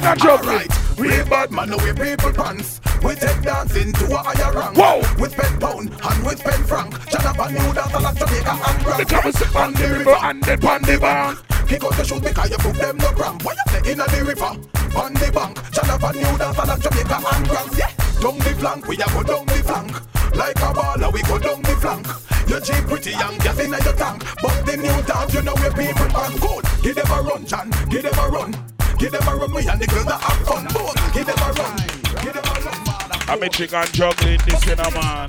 In jump. Alright, we bad man, no we people pants. We take dancing to a higher rank. Whoa. We spend pound and we spend franc. Jonathan new dance like Jamaica and Grand. The top is on the river and then on the bank. Kick out the shoes because you put them no cramp. What you say in a the river, on the bank. Jonathan new dance like Jamaica and Grand. Yeah, down the flank, we a go down the flank. Like a baller, we go down the flank. You Jeep pretty young, gas in your tank. But the new dance, you know where people are cool. Give them a run, John. Give them a run. Give them a run, we and the girls that have fun. Both. Give them a run. Give them a run. I'm a chicken juggling this in a man.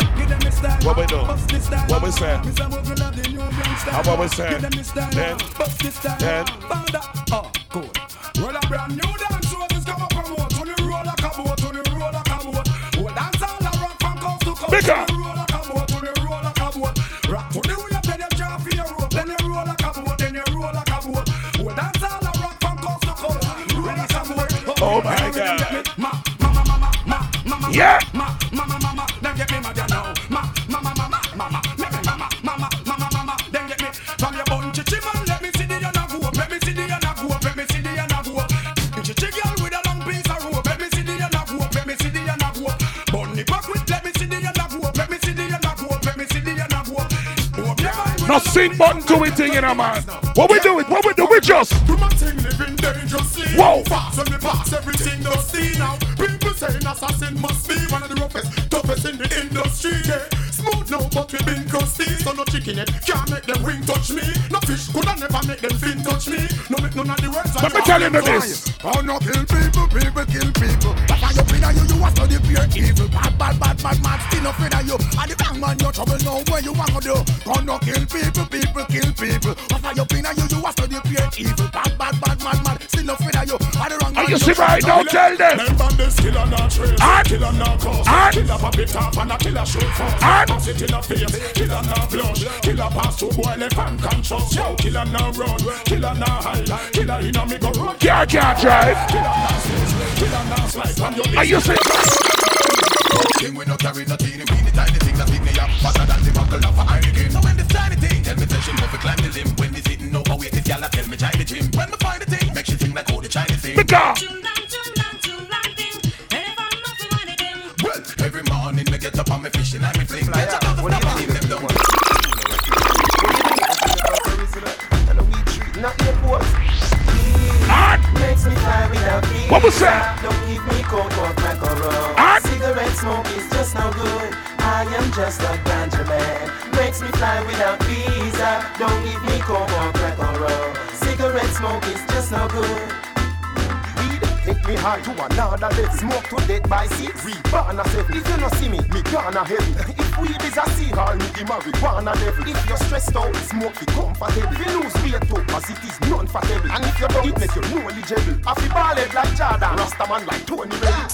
What we do? What we say? How what we say? Then, then. Oh, cool. Well, a brand new dance show is come up from what? On roll a boat, on roll a boat. Dance all around from coast to coast. Bigger. Man with No a sing button to it thing in a man. What we do it? What we do? We just. do my thing, living dangerously. Whoa. Fast when me pass, everything does see now. People saying assassin must be one of the roughest, toughest in the industry. Yeah. Smooth now, but we been crusty. So no chicken head can't make them wing touch me. No fish coulda never make them fin touch me. No make none of the words. Let me this. Oh no, kill people, people kill people. But I you in you, you are study pure evil. Bad, bad, bad, bad, mad, still up in you. And the wrong man, you trouble know where you want to do. Oh no, kill people, people kill people. But I you in you, you are study pure evil. Up in you. And the wrong Are you see right now? Tell them. Remember this killer not trace, And- killer not cause, and- killer pop it up and a killer shoot for. And- Pass it in a face, killer not blush, killer pass to boy left and conscious. Yo, killer not run, killer not hide, killer in a me go run. Can't, can't drive. Killer not slip, killer not slide Are you see? King we no carry no teeny weeny tiny thing that pick me up Fatter than the buckle of a Heineken So when this tiny thing Tell me tell she move to climb the limb When this sitting overweight This gal a tell me try the gym When me find the Chinese. Well, every morning me get up on me fishing and me fling Get up on the floor and leave them down Makes me fly without visa. What was that? Don't give me coke or crack or rum. And- Cigarette smoke is just no good. I am just a ganja man. Makes me fly without visa. Don't give me coke or crack or rum. Cigarette smoke is just no good. Weed make me high to another level. Smoke to death by six. We burn a seven. If you no see me, me gonna heavy. If weed is a sea hall, me the marijuana devil. If you're stressed out, smoke it comfortable. If you lose weight too, cause it is non-fatable. And if you don't, it make you knowledgeable. I feel ballad like Jordan, Rastaman like Tony Rebel.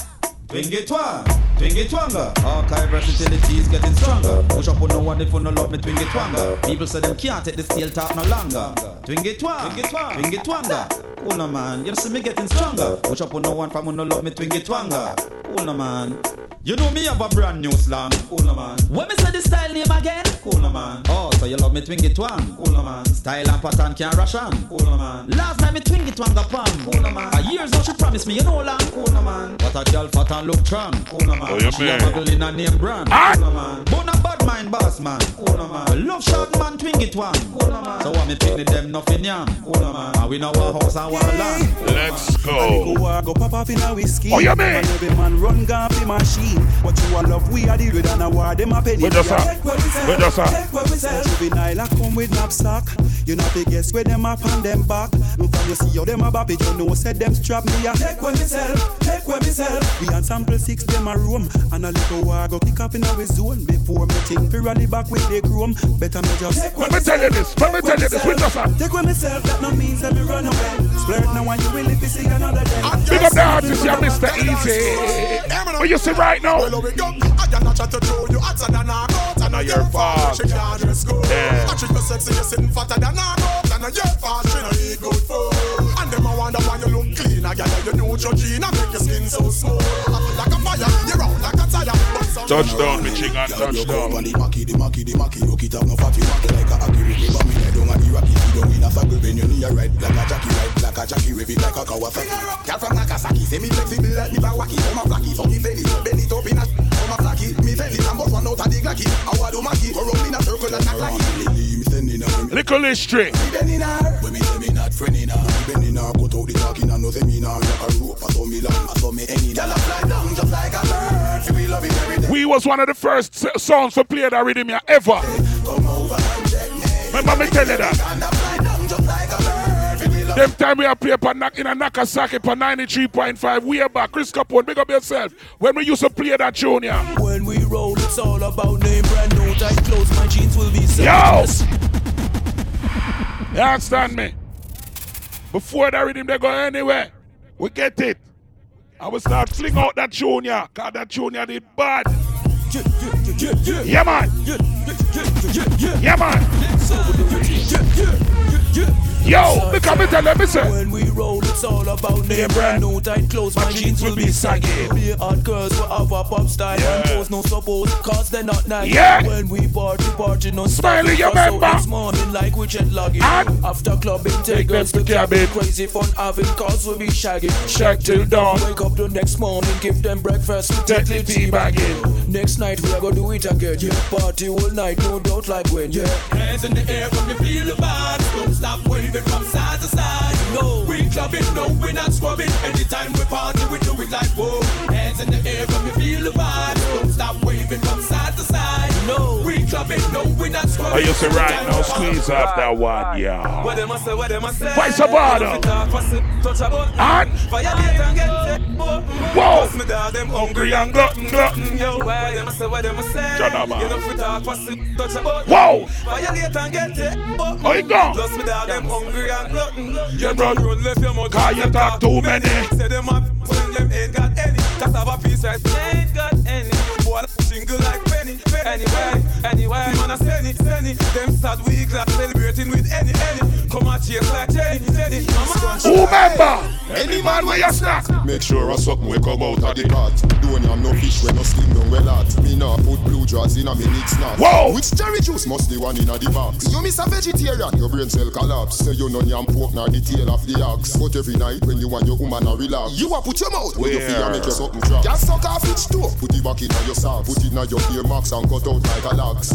Twingy twang, twingy twanga. Archive versatility is getting stronger. Push up on no one if you no love me, twingy twanga. People say them can't take the steel talk no longer. Twingy twang, twingy twang, twingy twanga. No man, you see me getting stronger. Push up on no one from no love me, twingy twanga. Cool no man. You know me have a brand new slang. Cool no man. When me say the style name again? Cool no man. Oh, so you love me twingy twang? Cool no man. Style and pattern can't rush on. Cool no man. Last night me twingy twang the palm. Cool no man. A years now she promised me, you know long. Cool no man. But a girl fat and look strong. Cool no man. Oh, you she man. a muggle in a name brand. Ah. Cool no man. But a bad mind boss man. Cool no man. Love shot man twingy twang. Cool no man. So what me pick me them nothing yam. Cool no man. And we know our house and our land. Let's go. go pop off in a whiskey. Oh, you mean? And every man run gun the machine. What you want love, we are the red and a war, them a penny. Where just that? Where just that? Take what we sell. Juvenile a come with knapsack. You know the guess where them up on them back. Look from you see how them a bop it, you know said them strap me a. Take what we sell, take what we sell. We had sample six them a room and a little war go kick up in our zone before me think fi rally back with the chrome. Better me just. Take Let me tell you this. Let me tell you this. We just that. Take what myself, that no means that me run away. Splurt now when you will if you see another day. Big up the artist, yeah, Mr. Easy. What you see right now? Well, we go. I cannot try to throw you hotter than a goat. And your fault. She can't dress good. Yeah. I treat you sexy, you're sitting fatter than a goat. And your fault, she don't eat good food. And them I wonder why you look clean. I got your gene. I make your skin so smooth. I feel like a fire. You're out like a tire. Touchdown, me ching and touchdown. the maki, the maki, the maki. Hook it up, no fatty maki like a aki. Rip it, me head on a Iraqi. You don't win a faggle, bend your knee right like a Jackie, right like a Jackie. Rev it like a Kawasaki. Girl from Nagasaki, say me flexible like me Bawaki. Come a flaky, so me belly, belly top in a. Come a flaky, me belly, I'm both one out of the glacky. I want to maki, go roll in a circle and act like it. Little history. When me say me not friending her. Me bending her, cut out the talking and no say me nah like a rope. I saw me long, I saw me any. Girl I fly down just like a bird. She be loving every day. We was one of the first songs for play that rhythm here ever. Remember me tell you that? Them time we are play in a Nakasaki for 93.5 way back. Chris Capone, big up yourself. When we used to play that here. When we roll, it's all about name brand new tight clothes. My jeans will be Yo! You understand me? Before that rhythm, they go anywhere. We get it. I will start fling out that here. Cause that here did bad. Yeah, man. Yeah, man. Yo, me tell them, me say. When we roll, it's all about name brand new tight clothes. My jeans will be saggy. Be hot girls will have a pop style and pose no suppose, cause they're not nice. Yeah. When we party, party no Smiley, you remember? This morning, like we jet lagging. After clubbing, take girls to cabin. Crazy fun having cause we be shagging. Shag till dawn. Wake up the next morning, give them breakfast. Take the tea bagging. Next night, we are gonna do it again. Yeah. Party all night, no doubt like when. Yeah. Hands in the air from you feel the vibes. Don't stop waving from side to side. No, we clubbing, no, we're not scrubbing. Anytime we party, we do it like whoa. Hands in the air from you feel the vibes. Don't stop waving from side to side. No, we clubbing, no, we're not scrubbing. I used to right now squeeze off that one, yeah. What them a say, what them a say. Vice a button. And Violate and get it. Mm, Whoa. Them hungry and glutton, glutton. Yo, them a say, what them a say. Shut up, man. You know fi talk, pass it, touch a button. Whoa. Violate and get it. Oh, you. Mm, Plus me them hungry and glutton. You run, run left your mouth. Cause you talk too many. Say them when them ain't got any. Have a piece right. Ain't got any. Boy, jingle like penny. Anyway, anyway, man, I send it, send it. Them sad weeks are celebrating with any, any. Come and chase like Jenny, Jenny. Who member? Any man where you snack. Make sure a something we come out of the pot. Don't have no fish when no skin down well hot. Me nah put blue jaws in a me mix snack. Whoa! Which cherry juice must the one in a the box? You miss a vegetarian, your brain cell collapse. Say you no yam pork nor the tail of the ox. But every night when you want your woman a relax, you a put your mouth where you feel make your something drop. Just suck off each toe. Put it back in your sock. Put it in your ear marks and cut out like a lax.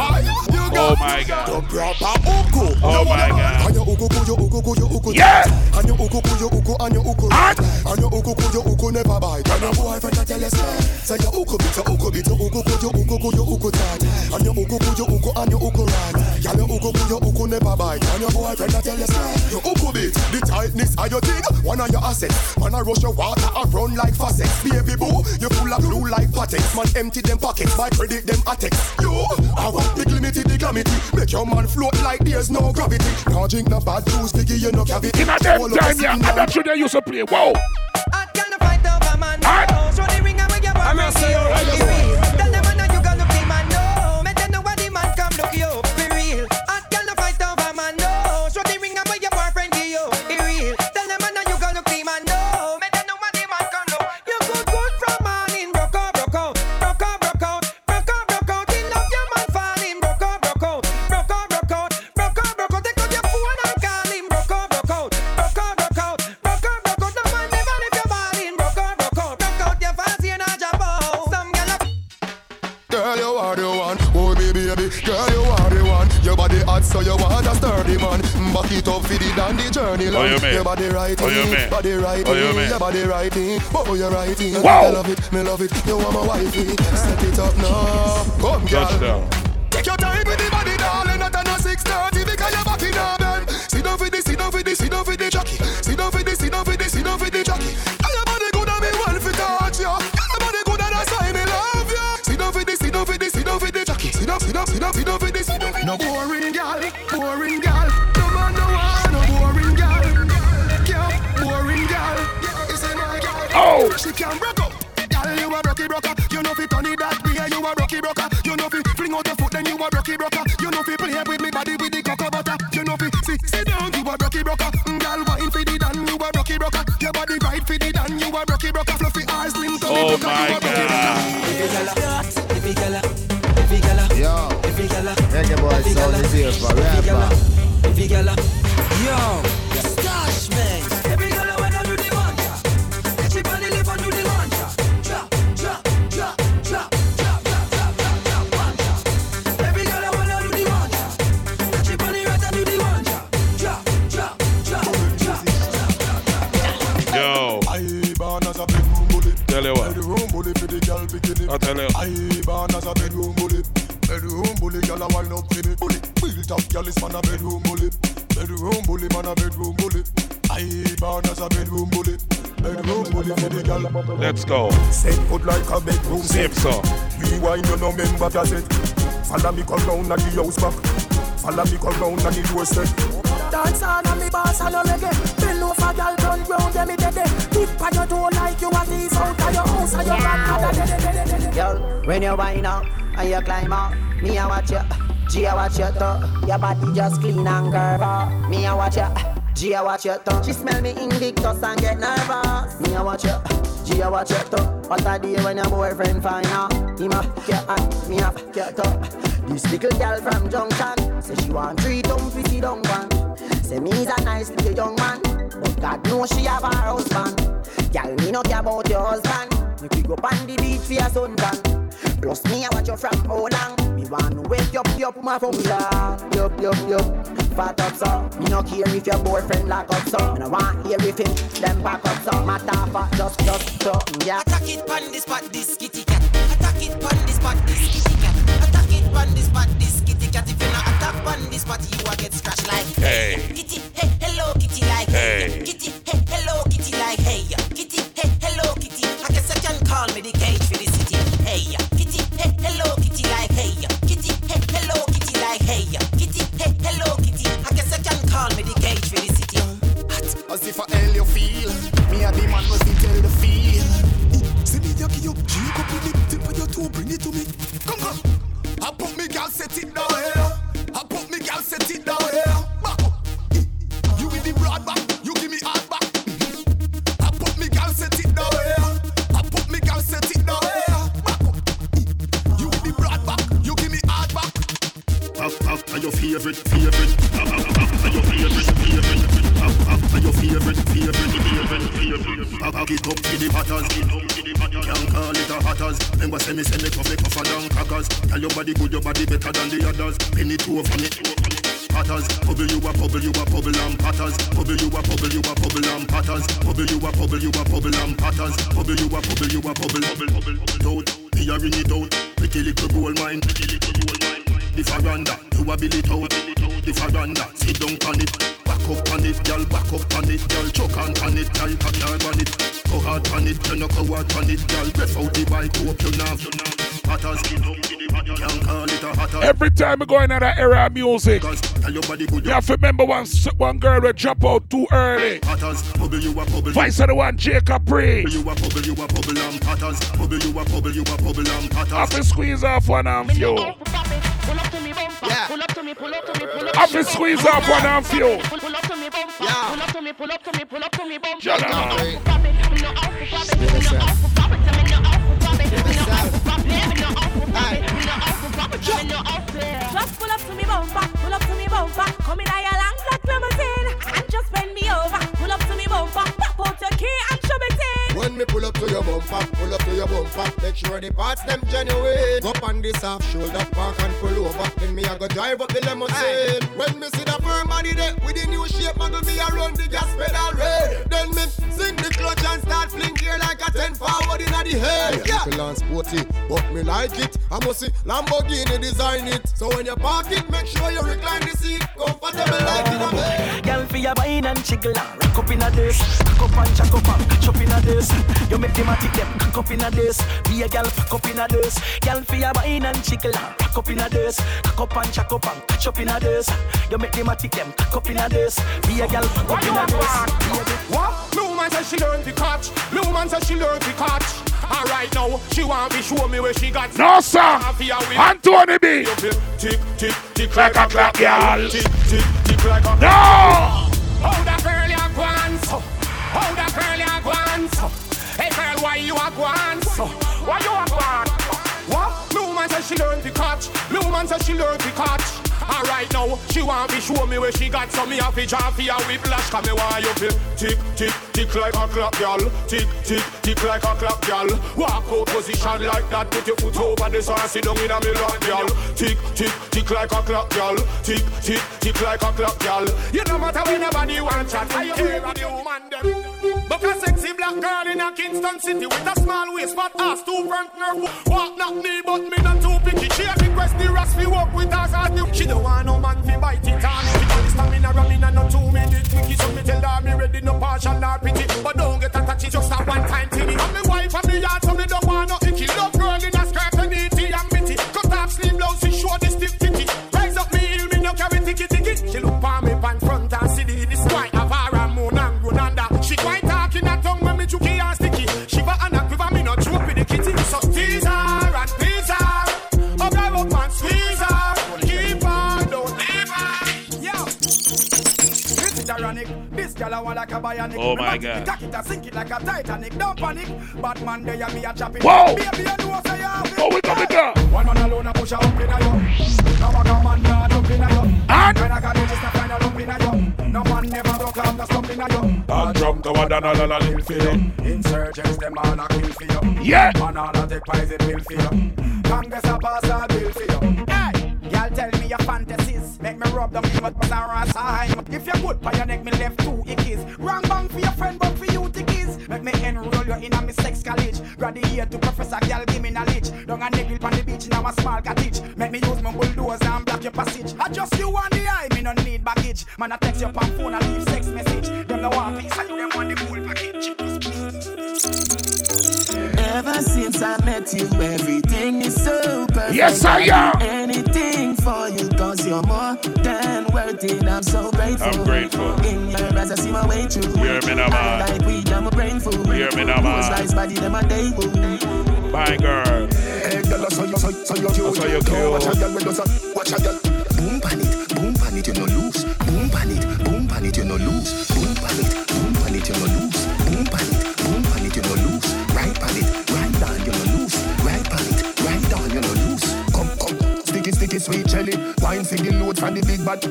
Oh my god. Oh Oh my god. And your uku ku, your uku ku, your uku tight. And your uku ku, your uku, and your uku. And your uku ku, your uku never bite. And your boyfriend a tell you say, your uku bit, your uku bit, your uku ku, your uku ku, your uku tight. And your uku ku, your uku, and your uku right. Girl, your uku ku, your uku never bite. And your boyfriend a tell you say, your uku bit, the tightness of your thing, one of your assets. Man a rush your water and run like faucets. Baby boo, you full of glue like patex. Man empty them pockets, my credit them attacks. You, I want big limited the calamity. Make your man float like there's no gravity. Now drink no bad juice, biggie you no cavity. In a them time, yeah, and that should they used to play. Whoa. I'm gonna say you right Tell them man it. Oh, yeah man! Body right. Oh, yeah mean? Your body right. Oh, you're right. Wow. I love it. Me love it. You want my wifey. Set it up now. Come, girl. Touchdown. round at the house back. Follow me come round at the doorstep. Dance on and me boss and no reggae. Bill no for girl turn round and me dead. Tip on your toe like you a thief out of your house and your grandmother. Girl, when you wind up and you climb up, me I watch you. G I watch your tongue. Your body just clean and curve. Me I watch ya, G I watch your tongue. She smell me Invictus and get nervous. Me I watch ya, G I watch your tongue. What a day when your boyfriend find out? He ma fuck me a fuck your. This little girl from Junction say she want three dumb pretty dumb one. Say me is a nice little young man, but God knows she have a husband. Girl, me no care about your husband. Me pick up on the beach for your suntan. Plus me I watch you from how long? Me want to wake up, up my formula. Yup, yup, yup. Fat up so. Me no care if your boyfriend lock up so. Me no want hear if him them back up so. Matter of fact, just, just so. Yeah. Attack it pon the spot, this kitty cat. Attack it pon the spot, this kitty cat pan this spot, this kitty cat. If you not attack pan this spot, you will get scratched like. music. You have to remember one, one girl will drop out too early. Vice of the one, Jacob Pre. Have to squeeze off one and few. Have to squeeze off one and few. Pull up to me, pull up to me, pull up to me, pull up to me, pull up to me, pull up to me. Your bumper. Make sure the parts them genuine. Up on this half shoulder, park and pull over. Then me I go drive up the limousine. When me see the firm body there with the new shape, muggle me around the gas pedal red. Then me sing the clutch and start fling gear like a ten forward in the head. Yeah, little and sporty, but me like it. I must see Lamborghini design it. So when you park it, make sure you recline the seat comfortable like in a bed. Girl, for your wine and jiggle and rock up in a this. Cock up and jack up and catch up in a this. You make them a tick them cock up in a this. Be a girl, fuck up in a this. Girl, for your wine and jiggle and rock up in a this. Cock up and jack up and catch up in a this. You make them a tick them cock up in a this. Be a girl, fuck up in a this. Be a girl. What? Blue man says she learn to catch. Blue man says she learn to catch. Alright now, she want me show me where she got. No, sir. Anthony B. Tick, tick, tick Like a clock, girl. Tick, tick, tick like a No. Why you a want so? Why you a want? What? Blue man says she learn to catch. Blue man says she learn to catch. Alright now, she want me show me where she got some me happy job for a whiplash Cause me want you feel tick, tick, tick like a clock, girl Tick, tick, tick like a clock, girl Walk out position like that, put your foot over the side, sit down in a me lap, girl Tick, tick, tick like a clock, girl Tick, tick, tick like a clock, girl You no matter when nobody want chat, I hear the woman But a sexy black girl in a Kingston city With a small waist, fat ass, two front nerve Walk not me, but me not too picky. She a request the raspy walk with her as new She don't want no man fi bite it. On She tell the stamina ram in a no two minute quickie So me tell her me ready, no partial nor pity Oh, my God. Cock it and sink it like a Titanic. Don't panic. Batman there and me a chop it. Whoa. Baby you know say have it. Oh, we got it down. One man alone a push a up in a yo. Now I got man yard up in a yo. And when I got just a final up in a yo. No man never broke off the stump in a yo. I'll drum to one another la Kill for you. Insurgents them all a kill for you. Yeah. And all a take poison pill for you. Congress a pass a bill for you. Y'all tell me your fantasies. Make me rub them in my ass high. If you're good for your neck, me left two ickies. Wrong bang for your friend, but for you tickies. Make me enroll you in a me sex college. Graduate to professor, girl, give me knowledge. Don't a niggle on the beach, now a small cottage. Make me use my bulldozer and block your passage. I just you on the eye, me no need baggage. Man, I text your phone and leave sex message. Them no want peace, and you them want the Ever since I met you, everything is so perfect. Yes, I am. Anything for you, cause you're more than worth it. I'm so grateful. I'm grateful. In your eyes, I see my way through. Hear me now, man. I like weed, I'm a brain fool. Hear me now, man. Who's nice body, them a day boo. My girl. Hey, girl, I saw you, saw, saw you cute. I saw you Go Watch cute. girl, when does watch a girl. Boom pan it, boom pan it, you no lose. Boom pan it, boom pan it, you no lose. Boom pan it, boom pan it, you no lose. Boom pan it, sticky, sweet jelly. Wine for the load from the big bad.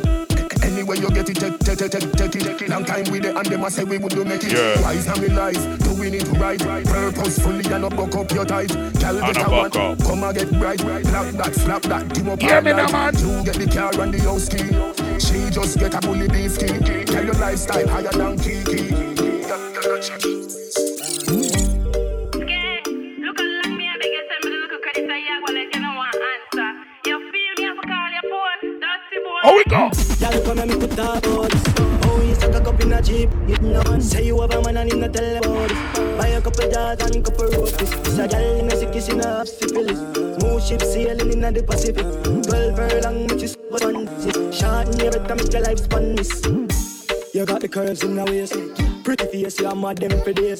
Anyway you get it, take, take, take, take, take it. Long time with it, and them a say we would do make it. Yeah. Wise and we lies, doing it right. Purposefully and not buck up your ties. Girl, get a one, come and get bright. Slap that, slap that, team up all me night. man. You get the car and the house key. She just get a bully beef key. Tell your lifestyle higher than Kiki. Oh, we go. Y'all come and put that this. Oh, you stuck a cup in a jeep. You know, say you have a man and tell about it. Buy a couple jars and couple rotis. This a gal in a sick kiss in a syphilis. Smooth ship sailing in the Pacific. Twelve furlong, which is what on Short in every time, make your life span miss. You got the curves in the waist. Pretty face, you mad them for days.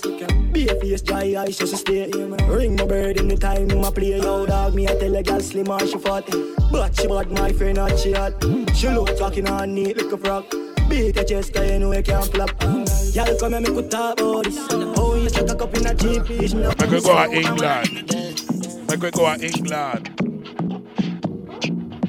Be a face, dry eyes, just stay. Ring my bird in the time, my play. Yo, dog, me, I tell a girl slim and she fat. But she bad, my friend, not she hot. She look talking on neat like a frog. Beat your chest, cause you know you can't flop. Y'all come and make we talk about this. Oh, you stuck a cup in a jeep. It's not Make we go to England. Make we go to England.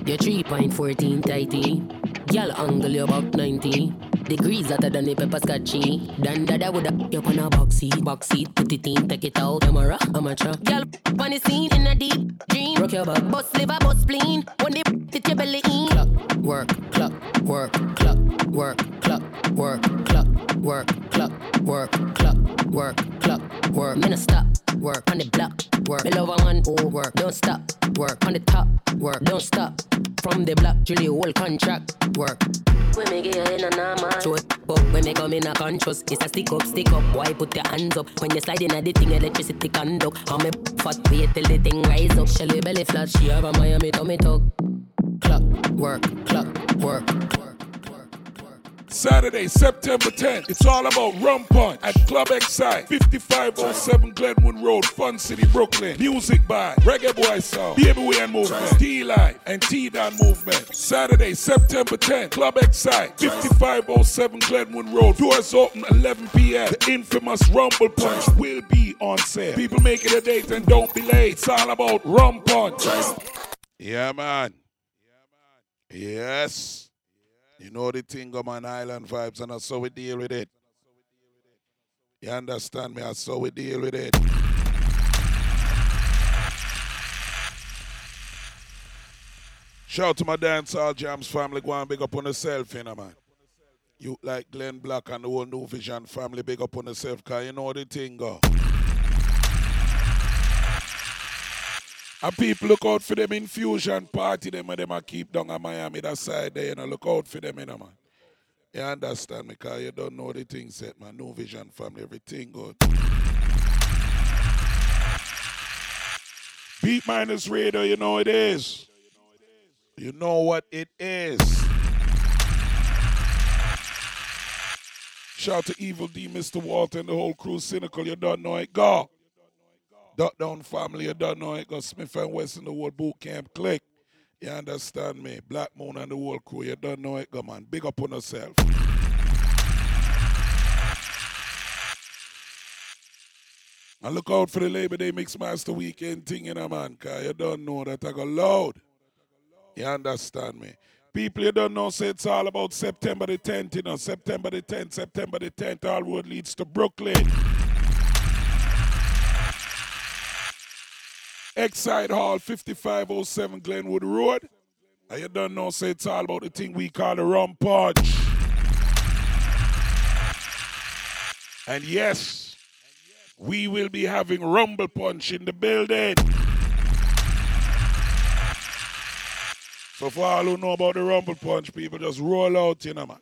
You're 3.14 tighty. Y'all angle you about 90. degrees hotter than the pepper scotchy. Dan dada woulda you on a box seat, box seat, put it in, take it out. Camera, amateur. Girl, on the scene in a deep dream. Rock your back, bust liver, bust spleen. When they fit your belly in. Clock, work, clock, work, clock, work, clock, work, clock, work, clock, work, clock, work, clock, work. Me no stop, work on the block, work. Me love a man who work, don't stop, work on the top, work, don't stop. From the block, till the whole contract, work. When me get in a it up. When me come in a conscious It's a stick up, stick up. Why put your hands up When you slide in a the thing Electricity conduct? How me fat wait till the thing rise up. Shelly belly flat She have a Miami tummy tuck. Clock, work, clock, work Saturday, September 10th. It's all about Rum Punch at Club Excite, 5507 Glenwood Road, Fun City, Brooklyn. Music by Reggae Boy Sound, and Movement, T Life, and T Don Movement. Saturday, September 10th, Club Excite, 5507 Glenwood Road. Doors open 11 p.m. The infamous Rumble Punch will be on sale. People make it a date and don't be late. It's all about Rum Punch. Yeah, man. Yeah, man. Yes. You know the thing, man, island vibes, and that's how we deal with it. You understand me? That's how we deal with it. Shout to my dancehall jams family, go and big up on yourself, you know, man. You like Glenn Black and the whole New Vision family, big up on yourself, cause you know the thing, go. And people look out for them infusion party, them and them a keep down at Miami, that side there, you know, look out for them, you know, man. You understand me, because you don't know the thing set, man. No vision family, everything good. Beat minus radar, you know it is. You know what it is. Shout to Evil Dee, Mr. Walter, and the whole crew, Cynical. You don't know it. Go. Dot down family, you don't know it. Go Smith and West in the World Boot Camp Clik. You understand me? Black Moon and the whole crew. You don't know it. Go man. Big up on yourself. And look out for the Labor Day Mixmaster Weekend thing, you know, man, because you don't know that I got loud. You understand me? People, you don't know, say it's all about September the 10th, you know, September the 10th, September the 10th, all road leads to Brooklyn. Exide Hall, 5507 Glenwood Road. And you don't know, say it's all about the thing we call the rum punch. And yes, we will be having Rumble Punch in the building. So for all who know about the Rumble Punch, people just roll out, you know, man.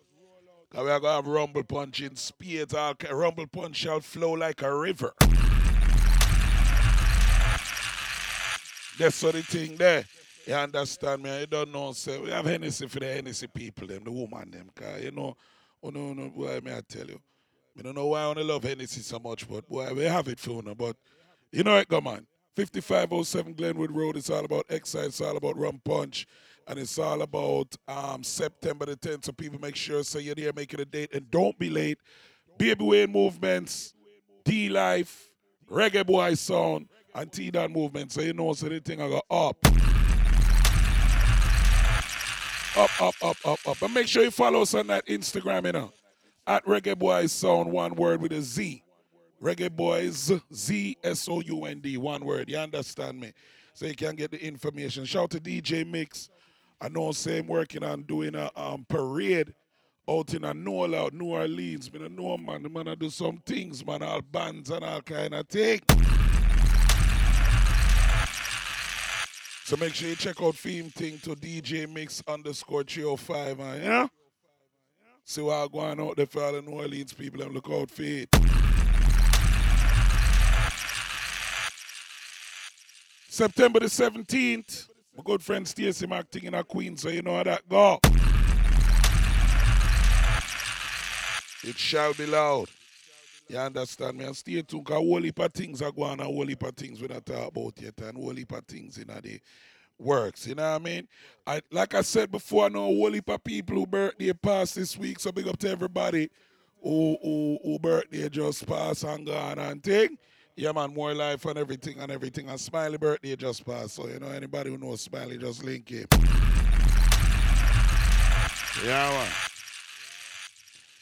Cause we are gonna have Rumble Punch in spades. Rumble Punch shall flow like a river. That's what the thing there. You understand me? You don't know, say we have Hennessy for the Hennessy people, them, the woman, them, cause you know, oh no, no, boy, may I tell you. I don't know why I only love Hennessy so much, but boy, we have it for you. But you know it, come on. 5507 Glenwood Road, it's all about Excite, it's all about Rum Punch, and it's all about um, September the 10th. So people make sure, so you're there, make it a date, and don't be late. Baby Wayne Movements, D Life, Reggae Boy Sound, and T Don Movement. So you know, so the thing I go up. Up, up, up, up, up. Make sure you follow us on that Instagram, you know. At Reggae Boys Sound, one word with a Z. Reggae Boys, Z S O U N D, one word. You understand me? So you can get the information. Shout to DJ Mix. I know same working on doing a um, parade out in a Nola, New Orleans. Me no know man, the man I do some things, man, all bands and all kind of thing. So make sure you check out Theme Thing to DJ Mix underscore 305, man, yeah? See what I'm going out there for all the New Orleans people and look out for it. September the 17th, my good friend Stacey acting in a Queen, so you know how that go. It shall be loud. You understand me? And stay tuned, because whole heap of things are going on, a whole heap of things we not talk about yet, and whole heap of things in the works, you know what I mean? I Like I said before, I know a whole heap of people who birthday passed this week, so big up to everybody who, who, who birthday just passed and gone and thing. Yeah, man, more life and everything and everything. And Smiley birthday just passed, so you know anybody who knows Smiley, just link him. Yeah, man.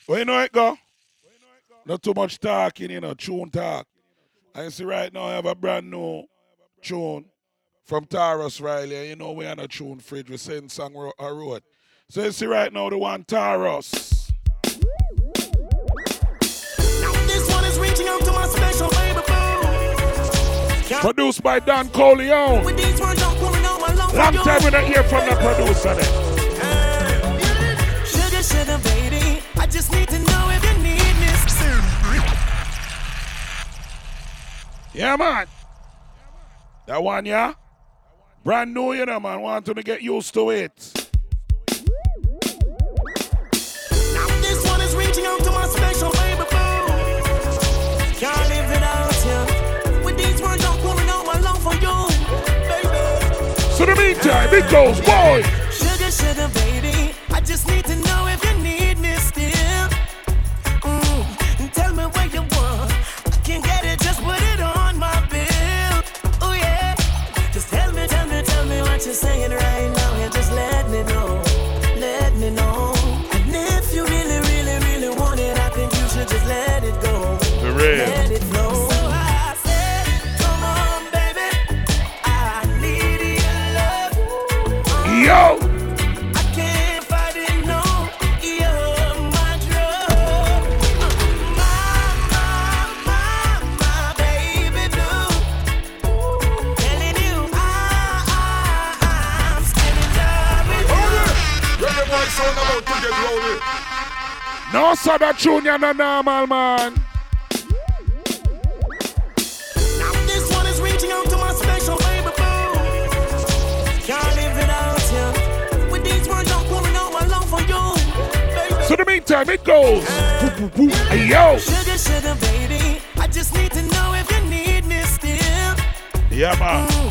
Where you know it go? Not too much talking, you know, tune talk. I see right now I have a brand new tune from Tarrus Riley. You know we on a tune fridge. We send song a road. So you see right now the one Tarrus. This one is reaching out to my special baby. Produced by Don Corleon. With these words, I'm out my love Long time we don't hear from the producer there. Yeah, man. That one, yeah? Brand new, you know, man. Want to get used to it. This one is reaching out to my special baby boo. Can't live without you. With these words, I'm out my love for you, baby. So in the meantime, it goes, boy. Sugar, sugar, baby. I just need to know No, that tune, you're normal, man. This one is reaching out to my special baby boo. Can't live without you. With these words, I'm pulling out my love for you. So the meantime, it goes. Woo, woo, woo. Hey, yo. Sugar, sugar, baby. I just need to know if you need me still. Yeah, man. Mm,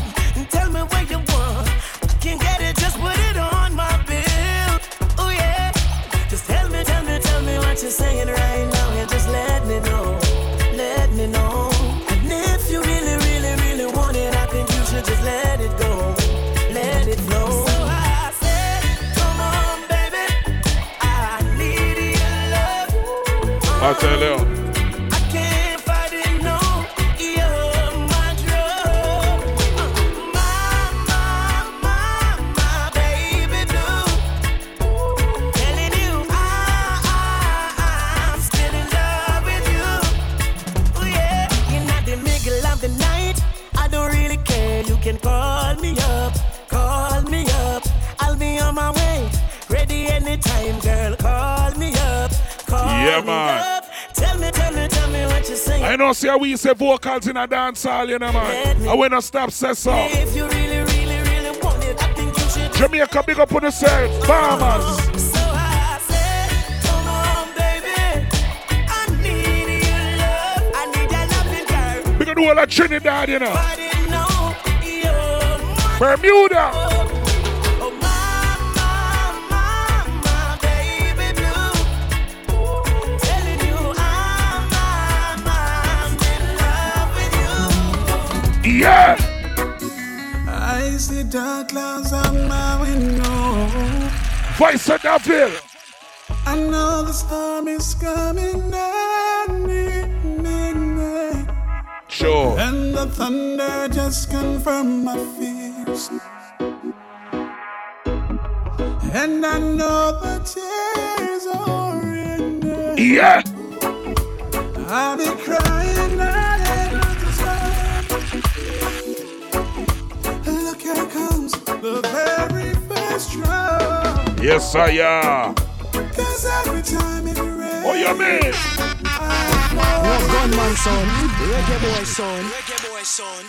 I tell you. Saying. I know, see how we say vocals in a dance hall, you know, man. I wanna stop, say so. If you really, really, really want it, I think you should. Jamaica, big up on yourself. Farmers. So I said, come on, baby. I need your love. I need your loving girl. We gonna do all that Trinidad, you know. I didn't know you're my Bermuda. Yeah. I see dark clouds on my window. Voice of Devil. I know the storm is coming midnight. Sure. And the thunder just confirmed my fears. And I know the tears are in there. Yeah. I'll be crying the very first drum. Yes, I am. Cause every time it rains, Oh, you mean? No gunman son, reggae boy son. Reggae boy son.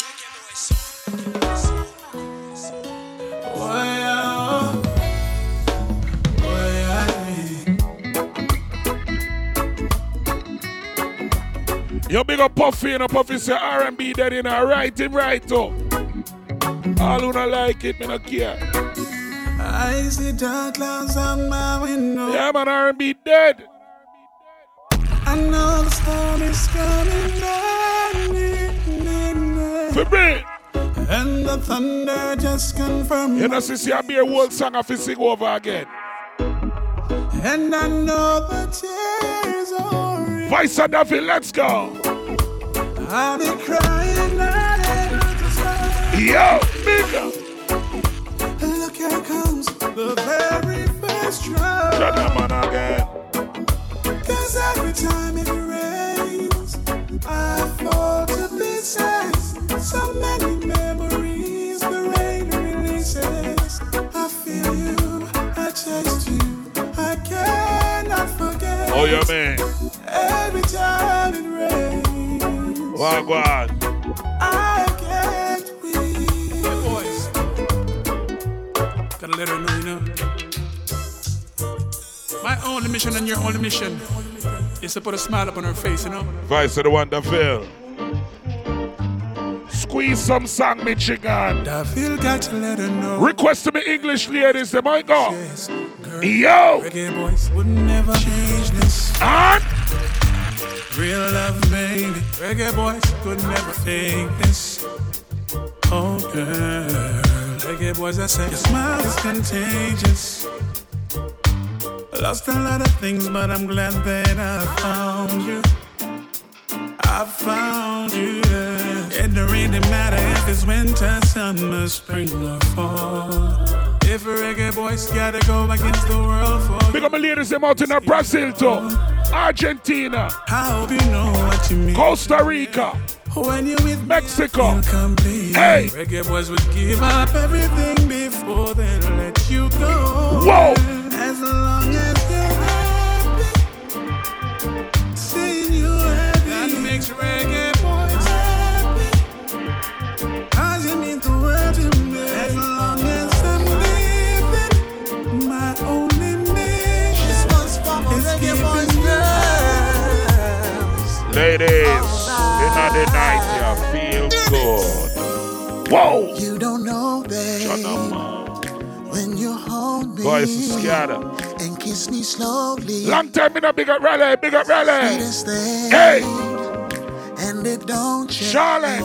You big up Puffy and Puffy say R&B dead in a right him right up. All who not like it, me not care. I see dark clouds on my window. Yeah, man, R&B dead. I know the storm is coming down. For me. And the thunder just confirmed. You know, see, I be a whole song of sing over again. And I know the tears are Vice and Duffy, let's go. I've been crying night Yo, bigger. Look here comes the very first trouble. Shut up, man, again. Cause every time it rains, I fall to pieces. So many memories the rain releases. I feel you, I taste you, I cannot forget. Oh, yeah, man. Every time it rains, oh, Wagwan. I gotta let her know, you know. My only mission and your only mission is to put a smile up on her face, you know. Vice of the Wonderful. Squeeze some song, Michigan. Feel got to let her know. Request to me English ladies, they might go. Yo! Reggae boys would never change this. And Real love, baby. Reggae boys could never fake this. Oh, girl. Reggae boys, I say your smile is contagious. Lost a lot of things, but I'm glad that I found you. I found you. It don't really matter if it's winter, summer, spring, or fall. If a reggae boys gotta go against the world for Big up my ladies, them out in Brazil too. Argentina. I hope you know what you mean. Costa Rica. When you with Mexico. complete. Hey. Reggae boys would give up everything before they let you go. Whoa. As long as you're happy, seeing you happy, that makes reggae boys happy. Cause you mean the world to me. As long as I'm living, my only mission is keeping you Ladies, in the night, you feel good. Whoa! You don't know, babe. When you hold me Voice and kiss me slowly. Long time in a big up rally, big up rally. Thing. Hey! And it don't change. Charlotte.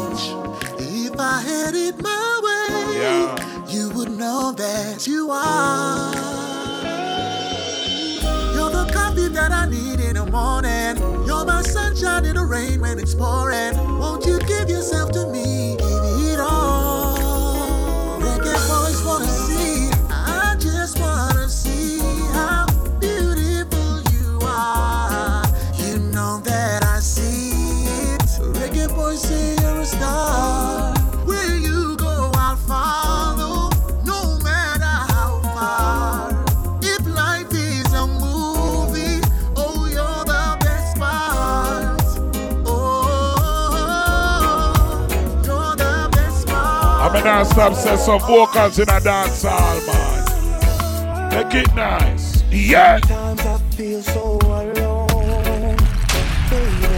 If I had it my way, Yeah. you would know that you are. You're the coffee that I need in the morning. My sunshine in the rain when it's pouring. Won't you give yourself to me? Part. I'm stop say some vocals in a dance hall, man. Make it nice. Yeah. Sometimes I feel so alone, baby.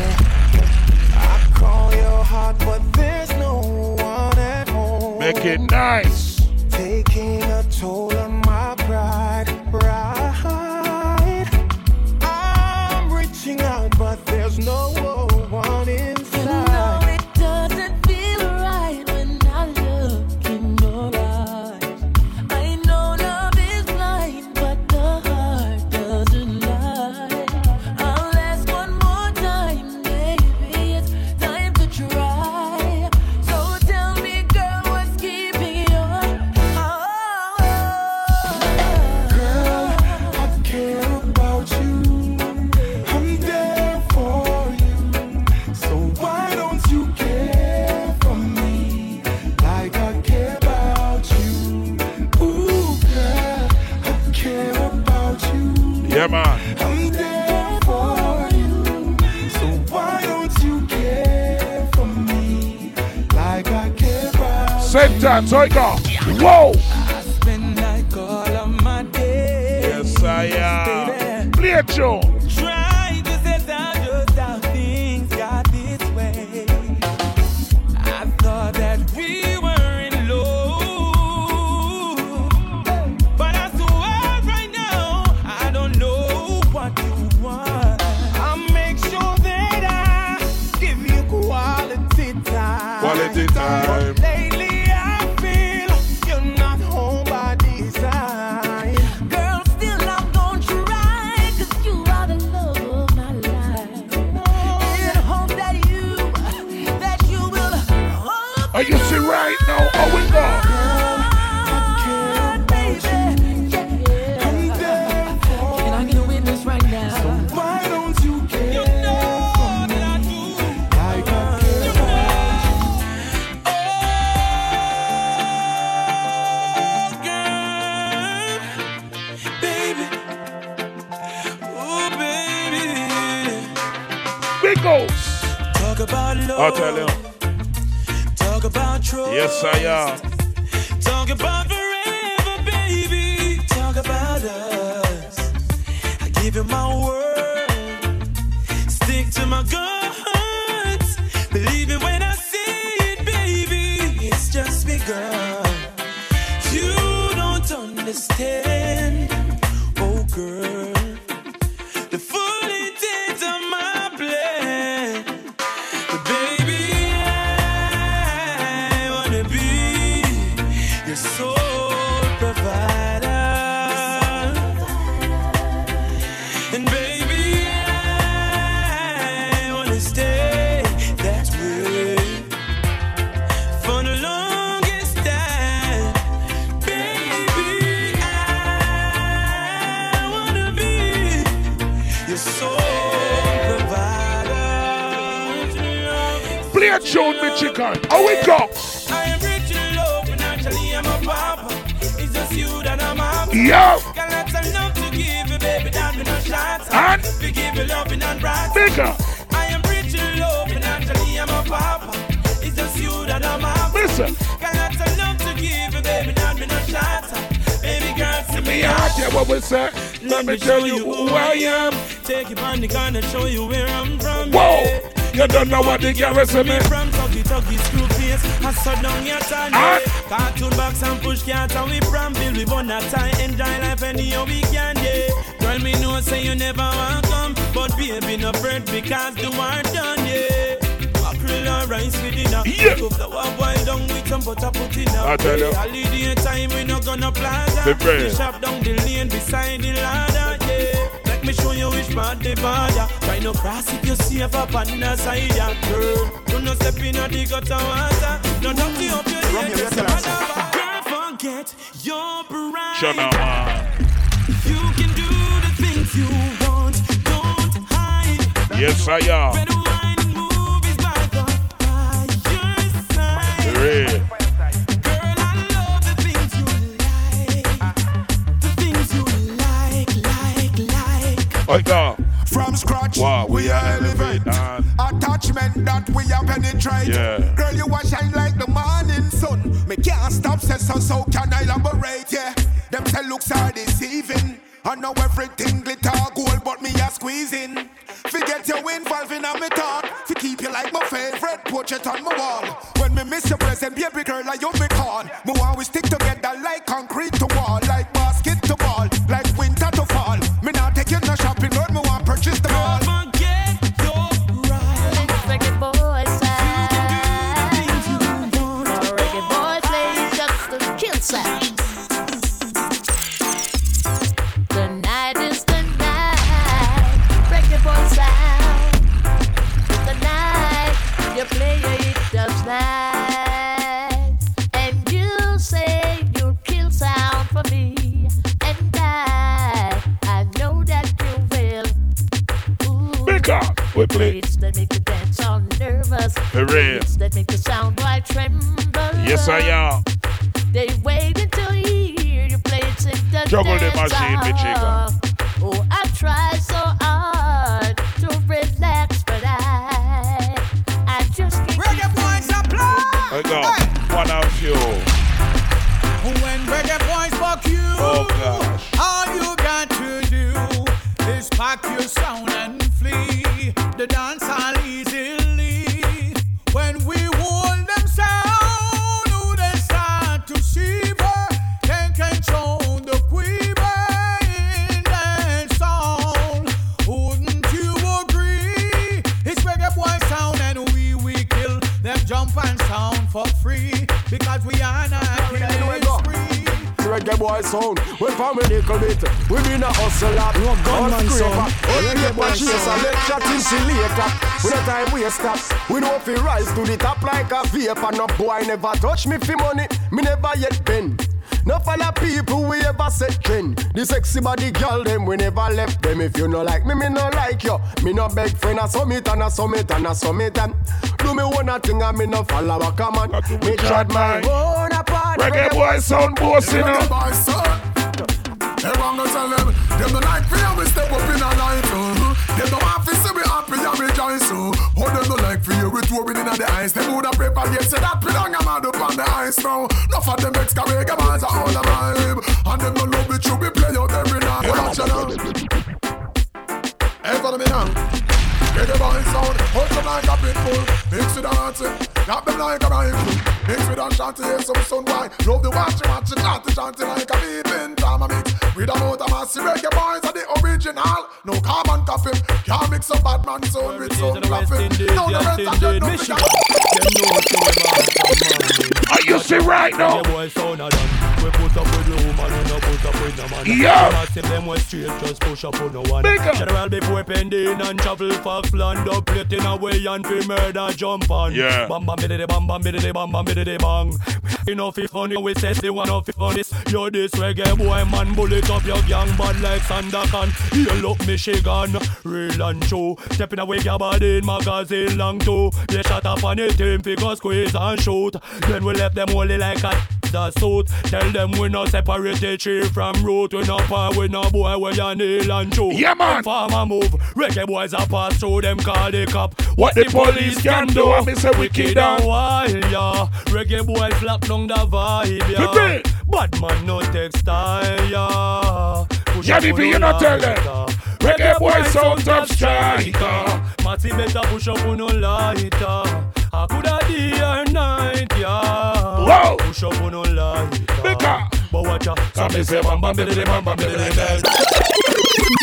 I call your heart, but there's no one at home. Make it nice. Time, go. Whoa! Believe it when I say it, baby. It's just begun. You don't understand, oh girl. Provider. Play a tune, me chicken. How we go? I am rich in love, financially I'm a papa. It's just you that I'm after. Yo. Got lots of love to give you, baby, no shots. And? We give you loving and. Bigger. I am rich in love, financially I'm a papa. It's just you that I'm after. Listen. Got lots of love to give you, baby, no shots. Baby girl, see Me me ask what we say. Let me tell you who I am. Take you on the gun and show you where I'm from. Whoa. yeah. You don't know what the girl is me. From Tuggy Tuggy Screw Face I shut down your time. Cartoon box and push cats And we from Bill We burn that time Enjoy life anyhow we can yeah Girl me know say you never want come But baby no fret because the war done yeah Mackerel rice with dinner Yeah. Cook the one boil down with some butter put in I tell you. Holiday time we no gonna plaza The. Shop down the lane beside the ladder yeah Let me show you which part the border Try no cross if you see up on the side yeah girl Do not step in the gutter water No dirty up your head your just restaurant. a Girl forget your pride Shut up, man. You can do the things you want Don't hide Yes, I am. Red wine and movies by the fireside Real. Like. From scratch, Wow, we are elevate. Attachment that we are penetrate. Yeah. Girl, you are shine like the morning sun. Me can't stop, say so, so can I elaborate? Yeah. Them say looks are deceiving. I know everything glitter gold, but me a squeezing. Forget you involving on me thought. To keep you like my favorite portrait on my wall. When me miss your present, baby girl, I you me call. Me we stick together like concrete to wall, like up. We. Beats that make you dance all nervous. For real. Beats that make the sound quite tremble. Yes, I am. They wait until you hear you play it in the Juggle the dance machine, me hall. Oh, I try so hard to relax, but I, I just can't. Reggae boys I go. One of you. When reggae boys fuck you, Oh, gosh. all you got to do is pack your sound and flee. The dance from a little bit, we been a hustle up. No gunman sound. Reggae boy chase a make shot in she later. We no time we stop. We know if we rise to the top like a vapor. No boy never touch me for money. Me never yet bend. No follow people we ever set trend. The sexy body girl them we never left them. If you no like me, me no like you. Me no beg friend a summit and a summit and a summit and do me one a thing and me no follow a common. Me tried my own apart. Reggae boy sound boss, you sound. Everyone go tell them, them no like you, we step up in a night. Uh. Them no want to see me happy and rejoice. Uh. Oh, them no like you, we touring in the ice. Them woulda prefer you, say that don't am mad up on the ice now. Enough of them reggae boys are all the vibe. And them no love it, you be play out every night. You now. Hey, follow me now. Get the boy sound, hold them like a pit bull Mix it a tap them like a rifle. Mix with a shanty, hear some sun boy Love the watch, watch it, shanty, shanty like a beeping drama mix. With a motor massive reggae boys are the original. No carbon copy, can't mix a bad man sound with some laughing Now the rest of them don't Are you see right now? We put up with the woman, we no put up with the man. Yeah. Massive them was straight, just push up on no one. Big. General before pending and travel land up, away and murder jump on. Yeah. Bam bam biddy bam bam biddy bam bam biddy bang. Enough if funny, we say the one of this reggae boy man, bullet up your gang bad like Sandakan. You look Michigan, real and true. Stepping away your body in magazine long too. They shot up on the team, figure squeeze and shoot. Then we left them only like a the suit. Tell them we no separate the tree from root. We no par, we no boy where you nail and chew. Yeah, man. Farmer move, reggae boys a pass through them call the cop. What the police can do, I me say wicked down. while, yeah. Reggae boys lock down the vibe, yeah. Bad man no take style, yeah. Push Yeah, you the not tell them. lighter. Reggae boys sound top striker. Matty better push up on no lighter. I coulda day or night, yeah. Whoa. Push up on no lighter. But watch out, some say bam bam biddy bam bam biddy bam.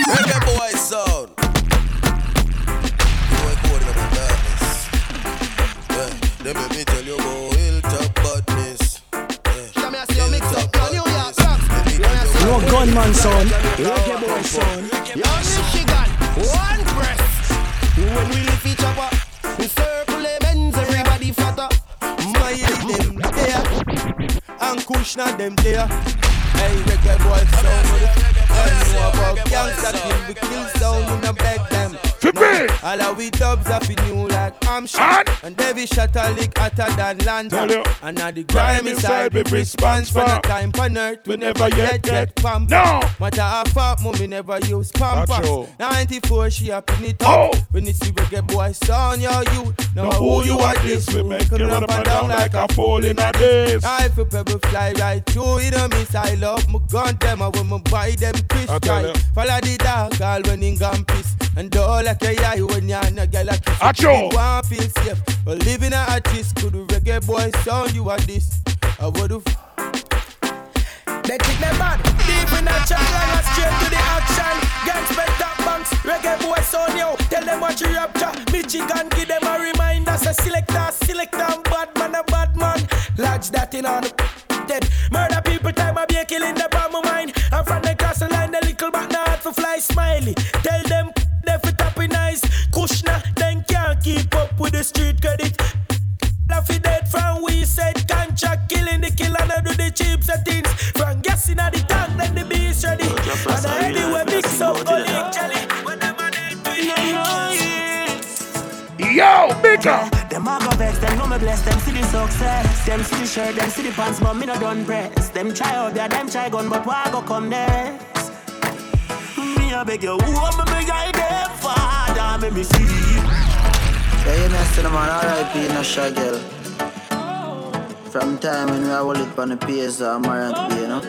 Reggae boy sound. You ain't coding up in darkness. Let me, me tell you about hilltop badness. Yeah, hilltop badness. No gunman sound. Reggae boy sound. Yo, Michigan, one breath. When we lift each other, we circle and Kushna them there. Hey, reggae boy sound. I know about gangsta we kill sound, we no beg them. No, all of we dubs are fi new like I'm shot And? Every shot a lick hotter than you. lantern And now the grimy side we response for no time on earth We never yet get pump No. Matter how far mommy never use pampas 94 she up in it up oh. When it's see reggae boy son your youth. Now who you are this? We make it up and down like a fall in a days. I feel pebble fly right through it a miss I love my gun them and when me buy them Chris guy. Follow the dog all when in gun piss. And all like a eye when you're not girl like kiss Acho. You want feel safe But living a artist could reggae boy sound you are this I would have they think they bad, deep in the jungle and straight to the action. Gangs bed top banks, reggae boy son yo. Tell them what you rapture. Michigan give them a reminder. Say selector, selector, and bad man, a bad man. Lodge that in on the dead. Murder people, time I be a killing the bomb of mine. I'm from the castle line, the little back now to fly smiley. Tell them the street credit. Laffy dead from we said contract killing the killer and do the cheap settings. From gas in the tank, then the beast ready. And I anyway mix up olive jelly. When them a dead to Yo, bigger. Them a go vex, them know me bless, them see the success. Them see the shirt, them see the pants, but me no done press. Them try out there, them try gun, but why go come next? Me a beg you, who me beg I them father, make me see. Mess to the man, R.I.P. no shagel. From time when we hold it on the PS, uh, I'm around to be, you know.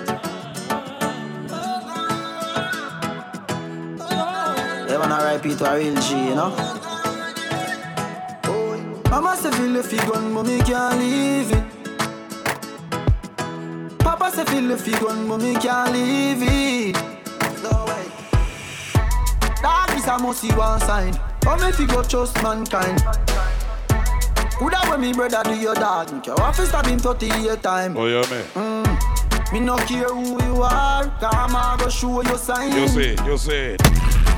Yeah, man, R.I.P. to a real G, you know. Mama say feel the fig gun, but me can't leave it. Papa say feel the fig gun, but me can't leave it. No way. Dog is a must see one sign. But me fi go trust mankind. Coulda when me brother do your dog, your office stab him 38 time. Oh, yeah, man. Mm. Me no care who you are, come I go show you sign. You say you say.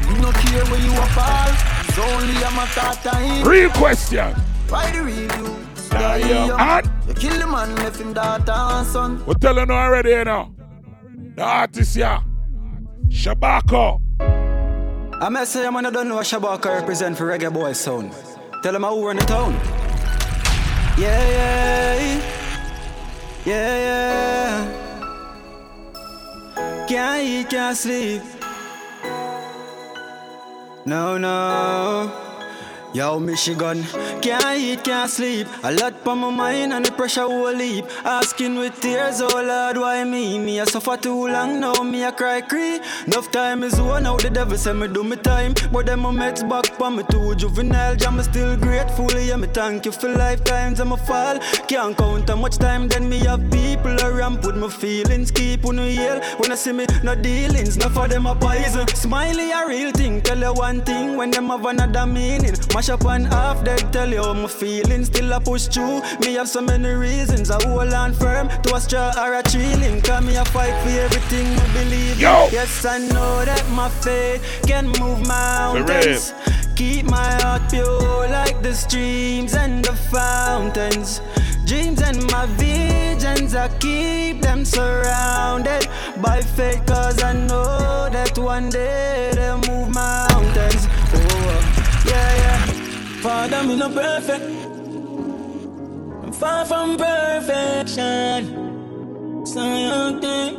Me no care where you are fall, it's only a matter of time. Real question. Why the review? Yeah, yeah. You kill the man, left him daughter and son. we tell you already, you know. The artist, yeah. Shabako. I must say, I'm gonna don't know Shabaka represent for reggae boy sound. Tell him I who run the town. Yeah, yeah, yeah, yeah. Can't eat, can't sleep. No, no. Yo, Michigan, can't eat, can't sleep. A lot on my mind and the pressure will leap. Asking with tears, oh Lord, why me? Me I suffer too long now, me I cry cree. Enough time is one out, the devil say me do me time. But them my mates back on me too juvenile. Jam me still grateful, yeah, me thank you for lifetimes. I'm a fall. Can't count how much time then me have people around. Put my feelings, keep on yell. When I see me, no dealings, no for them a poison. Smiley a real thing, tell you one thing when them have another meaning. Mash up and half dead, tell you how my feelings still a push through. Me have so many reasons, I hold on firm to a straw or a tree limb. Cause me a fight for everything I believe. Yo. Yes, I know that my faith can move mountains. Keep my heart pure like the streams and the fountains. Dreams and my visions, I keep them surrounded by faith. Cause I know that one day they'll move mountains. Father, me no perfect. I'm far from perfection. So young thing.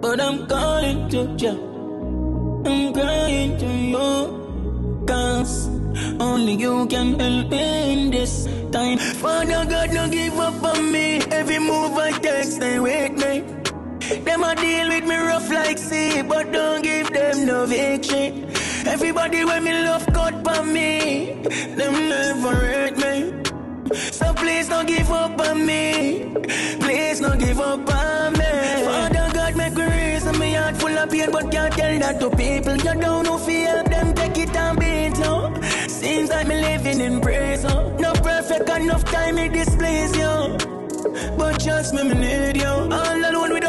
But I'm calling to you. I'm crying to you. Cause only you can help me in this time. Father God, don't give up on me. Every move I take, stay with me. Them a deal with me rough like sea, but don't give them no victory. Everybody when me love God for me, them never hurt me. So please don't give up on me. Please don't give up on me. Father God, make me reason me heart full of pain, but can't tell that to people. You don't know feel them take it and beat no. Seems like me living in prison. No perfect enough time it displease you. But just me, me need you. All alone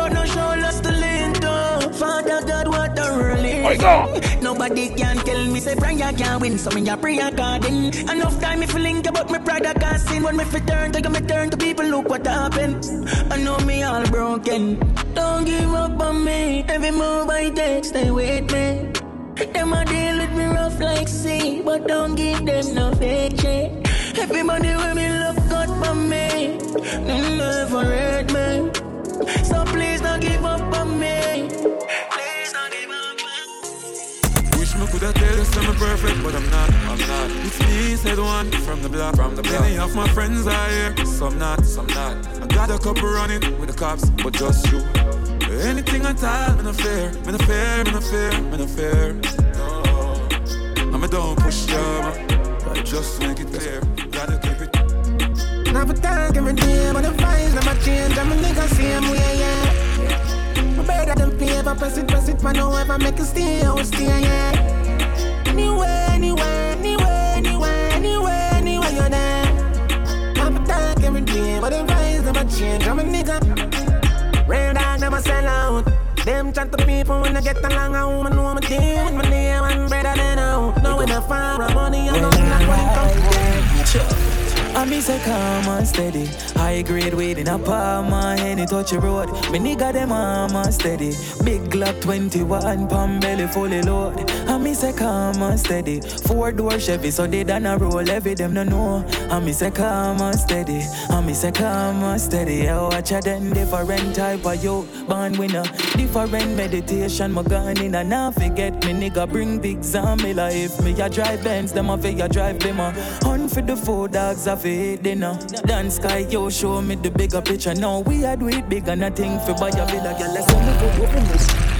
Oi, go. Nobody can tell me say prayer can't win. So me a prayer according. Enough time me feel link about me pride I sin. When me fit turn, take me turn to people look what happened. I know me all broken. Don't give up on me. Every move I take, stay with me. Them a deal with me rough like sea, but don't give them no fake. Everybody with me love God for me, never hurt me. So please don't give up on me. Coulda tell you I'm perfect, but I'm not. I'm not. It's me, said one from the block. From the block. Many of my friends are here, some not, some not. I got a couple running with the cops, but just you. Anything I tell, me no fear, me no fear, me no fear, me no fear. No, I'm a don't push you, but just make it clear. Gotta keep it. Now for time every day, but the vibes never change. I'm a nigga same way, yeah. I'm better than paper, press it, press it, man. Don't ever make it stay, I will stay, yeah. Anywhere, anywhere, anywhere, anywhere, anywhere, anywhere you're there. For time every day, but the vibes never change. I'm a nigga. Real dog never sell out. Them chat to people when I get along, I woman know my team. With my name, and I'm better than out. No, when I find money, I'm not like when it comes to I miss a calm and steady. High grade weed in a palm and any touch a road. Me nigga them arm and steady. Big Glock 21, palm belly fully load. I miss a calm and steady. Four door Chevy, so they done a roll. Every them no know. I miss a calm and steady. I miss a calm and steady. Yeah, watch a them different type of yo. Born winner. Different meditation. My gun in and now forget me nigga bring big zombie life. Me a drive Benz, them a figure drive them a hunt for the four dogs of it dinner. Dance sky, yo, show me the bigger picture. Now we are do it big and nothing for buy a villa, girl. Let's go.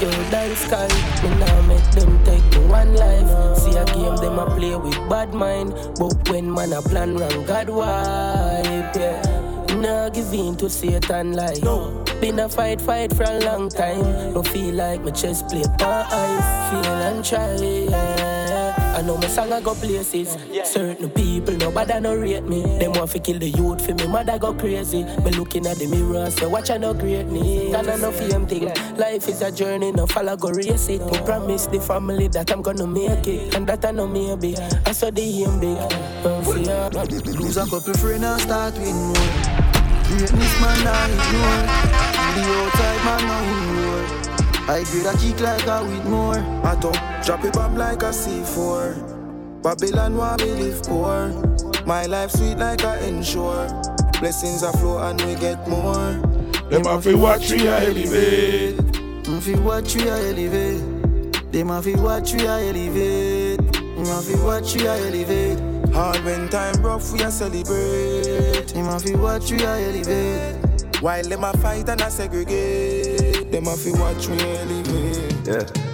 Yo, dance sky, me now make them take me one life. See a game, them a play with bad mind. But when man a plan wrong, God wipe, yeah. Nah give in to Satan like no. Been a fight, fight for a long time. Don't feel like my chest plate ice. Feel and try, yeah. I know my song I go places. Certain people, nobody no rate me. Them want to kill the youth for me, mother go crazy. Me looking at the mirror, say watch I no greatness. And I no fame thing. Life is a journey, no follow go race it. Me promise the family that I'm gonna make it, and that I know maybe. I saw the aim big. Fear. Lose a couple friends and start with more. Greatness man I ignore. The outside man no ignore. I grade a kick like a with more. I don't drop it bomb like a C4. Babylon want me live poor. My life sweet like a ensure. Blessings are flow and we get more. Them have to watch we a elevate. Them fi watch we a elevate. Them have to watch we a elevate. Them have to watch we a elevate. Hard when time rough, we a celebrate. Them have to watch we a elevate. While them a fight and a segregate. Them have to watch we elevate. Yeah.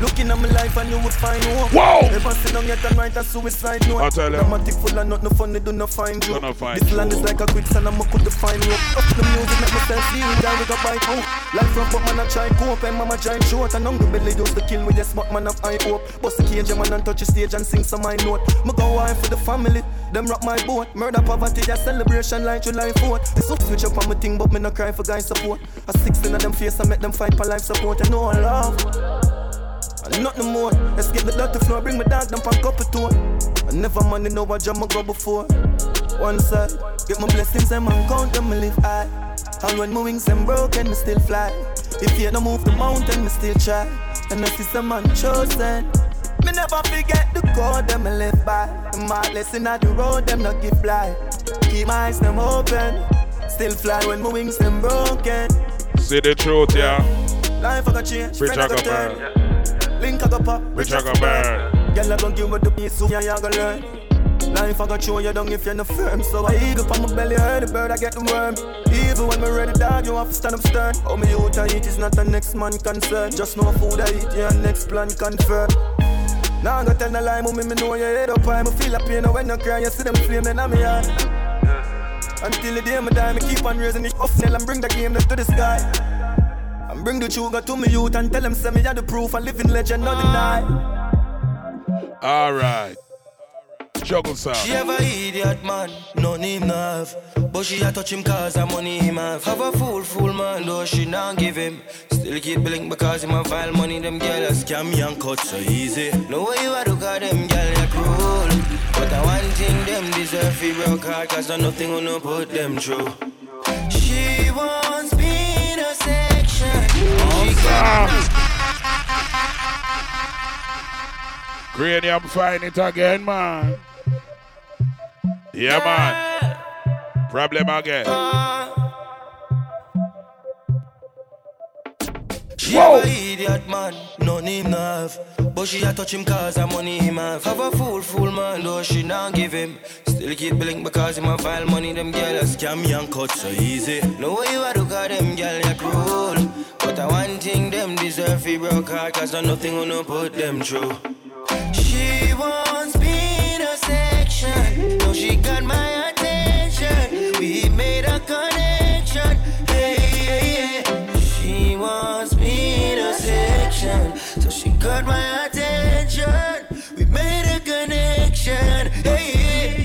Looking at my life and you would find hope. Whoa! Never sit down yet and write a suicide note. I tell you. Dramatic full of nothing funny, do not find you. Not find This you. land is like a quicksand, I'm a could define rope. Up the music, make myself feel down with a bite out. Life rough, but man, I try cope. And mama trying short. And hungry belly used to kill with a smart man of high hope. Bust the cage, man, and touch the stage and sing some my note. Me go wine for the family. Them rock my boat. Murder poverty, a celebration like July 4th. This up switch up on my thing, but me no cry for guys support. A 16 of them face, I make them fight for life support. And no love. And nothing more. Let's get the dirty floor, bring my dog down for a couple tour. I never money know what jam I go before. One side, get my blessings and man count them, me live high. And when my wings them broken, me still fly. If you don't move the mountain, me still try. And I see man chosen, me never forget the code them me live by. My lesson at the road, them not give fly. Keep my eyes them open, still fly when my wings them broken. See the truth, yeah. Life I got change, friend I I got turn. Link I go pop, Rich I go burn. Girl, I gon' give you the piece, so yeah, you gon' learn. Life I got show you down if you're not firm. So I eagle on my belly, heard the bird, I get the worm. Even when me ready, dog, you have to stand up stern. Oh, me out I eat is not the next man concern. Just know food I eat, yeah, next plan confirm. Now I got tell the lie, mommy, me know you head up high. Me feel a pain oh, when you cry, you see them flaming on me heart. Until the day me die, me keep on raising the nail and bring the game to the sky. And bring the sugar to me youth and tell them say me are the proof, a living legend, not deny. All right. Juggle sound. She have a idiot man, none him no have. But she a touch him cause her money him have. Have a fool, fool man, though she not give him. Still keep blink because him a file money, them gyal a scam me and cut so easy. No way you a do cause them gyal a cruel. But I one thing them deserve fi broke hard cause nothing gonna put them through. She wants me in a She Cranium find it again, man. Yeah, man. Problem again. She have a idiot man, none him have. But she a touch him cause her money him have. Have a fool, fool man, though she not give him. Still keep blink because him a file money, them gyal a scam and cut so easy. No way you a do cause them gyal a cruel. But I one thing them deserve fi broke hard cause there's nothing gonna put them through. She wants me in a section. No, she got my attention. We made a connection. Hey, hey, hey. She wants me in a section. So she got my attention. We made a connection. Hey,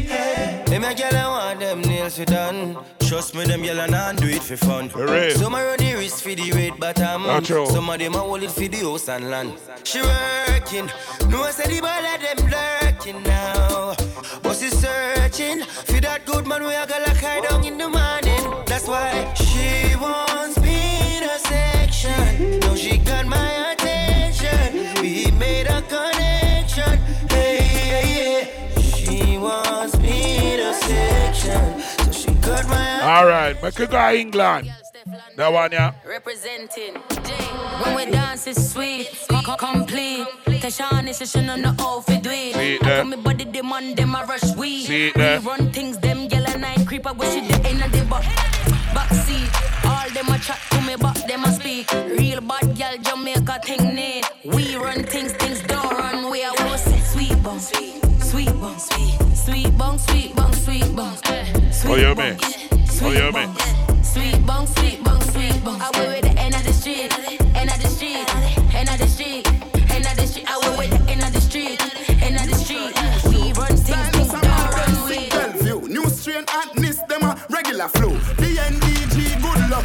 hey, hey. My girl, I want them nails fit done. Trust me, them girl, and I do it for fun. Some a run the wrist for the red bottom. True. Some of them a hold it for the house and land. She working. No, I said the ball of them lurking now. But she searching for that good man we a go like her down in the morning. That's why she wants me in a section. Now she got my attention. We made a connection. Hey, hey, hey. She wants me in a section. So she got my All right. Make you go England. That one, yeah. Representing When we dance it's sweet, co- co- complete. Tashawn is a she on the outfit do it. See it I there. me body them on them a rush we. See it we run things them yellow night creeper wish she the end of backseat. All them a chat to me, but them a speak. Real bad gal Jamaica thing need. We run things, things don't run. We are was sweet bum, sweet, sweet bum, sweet, sweet bum, sweet bum, sweet bum. Eh. Oh yeah, man. Oh yeah, man. Sweet bum, sweet bum, sweet bum. I went with the end of the street, end of the street, end of the street, end of the street. I went with the end of the street, end of the street. We run things, things don't run. We. Bellevue, new strain and miss them a regular flow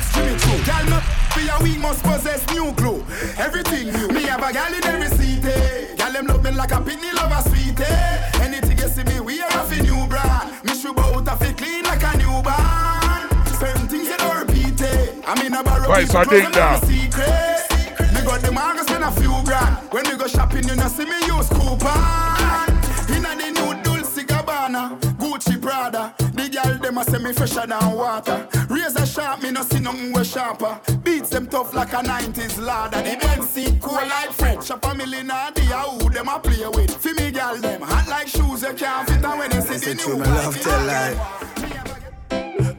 luck, Jimmy Choo. Gal no be a we must possess new glue. Everything new. Me have a gal in every city. Eh. Gal them love me like a pitney love a sweetie. Eh. Anything you see me wear off a new brand. Me should out a fit clean like a newborn. Certain things you don't repeat eh. it. I'm in a barrel. Right, so people ding close and I'm a down. secret. Me got the spend a few grand. When we go shopping, you know see me use coupon. Inna the new Dolce Gabbana, Gucci Prada. The girl them a say me fresher than water. Razor sharp, me no see nothing way sharper. Beats them tough like a 90s ladder. The Benz seat cool like French. A million idea who them a play with. For me girl them hot like shoes you can't fit. And when you see the new me love tell lie.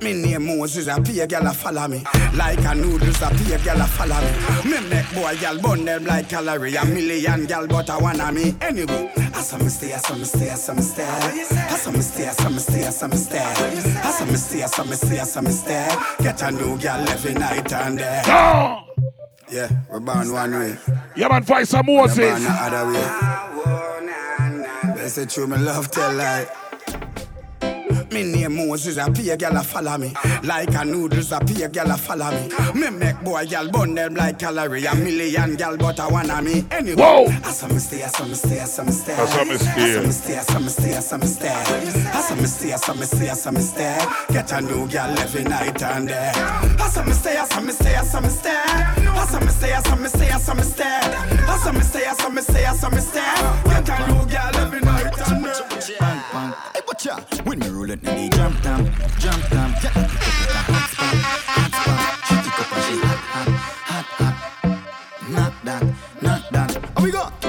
Me name Moses, a pay gal a follow me. Like a noodles, a pay gal a follow me. Me make boy gal bun them like calorie. A million gal, but I wanna me anyway. I saw me stay, I saw me stay, I saw me stay. I saw me stay, I saw me stay, I saw me stay. I saw me stay, I saw me stay, I saw me stay. Get a new gal every night and day. Yeah, we're born one way. Yeah, man, fight some We're Moses. born the other way. They say true, me love tell lie. Me name Moses, a pay gal a follow me. Like a noodles, a pay gal a follow me. Me make boy gal bun them like calorie. A million gal, but I wanna me anyway. Whoa. I saw me stay, I saw me stay, I saw me stay. I saw me stay. I saw me stay, I saw me stay, I saw me stay. I saw me stay, I saw me stay, I saw me stay. Get a new gal every night and day. I saw me stay, I saw me stay, I saw me stay. I saw me stay, I saw me stay, I saw me stay. I saw me stay, I saw me stay, I saw me stay. Get a new gal every night and day. When me roll it, they jump down, jump down. Yeah, hot spot, hot spot. She pick up and she hot, hot, hot, hot. Knock that, knock that. How we go?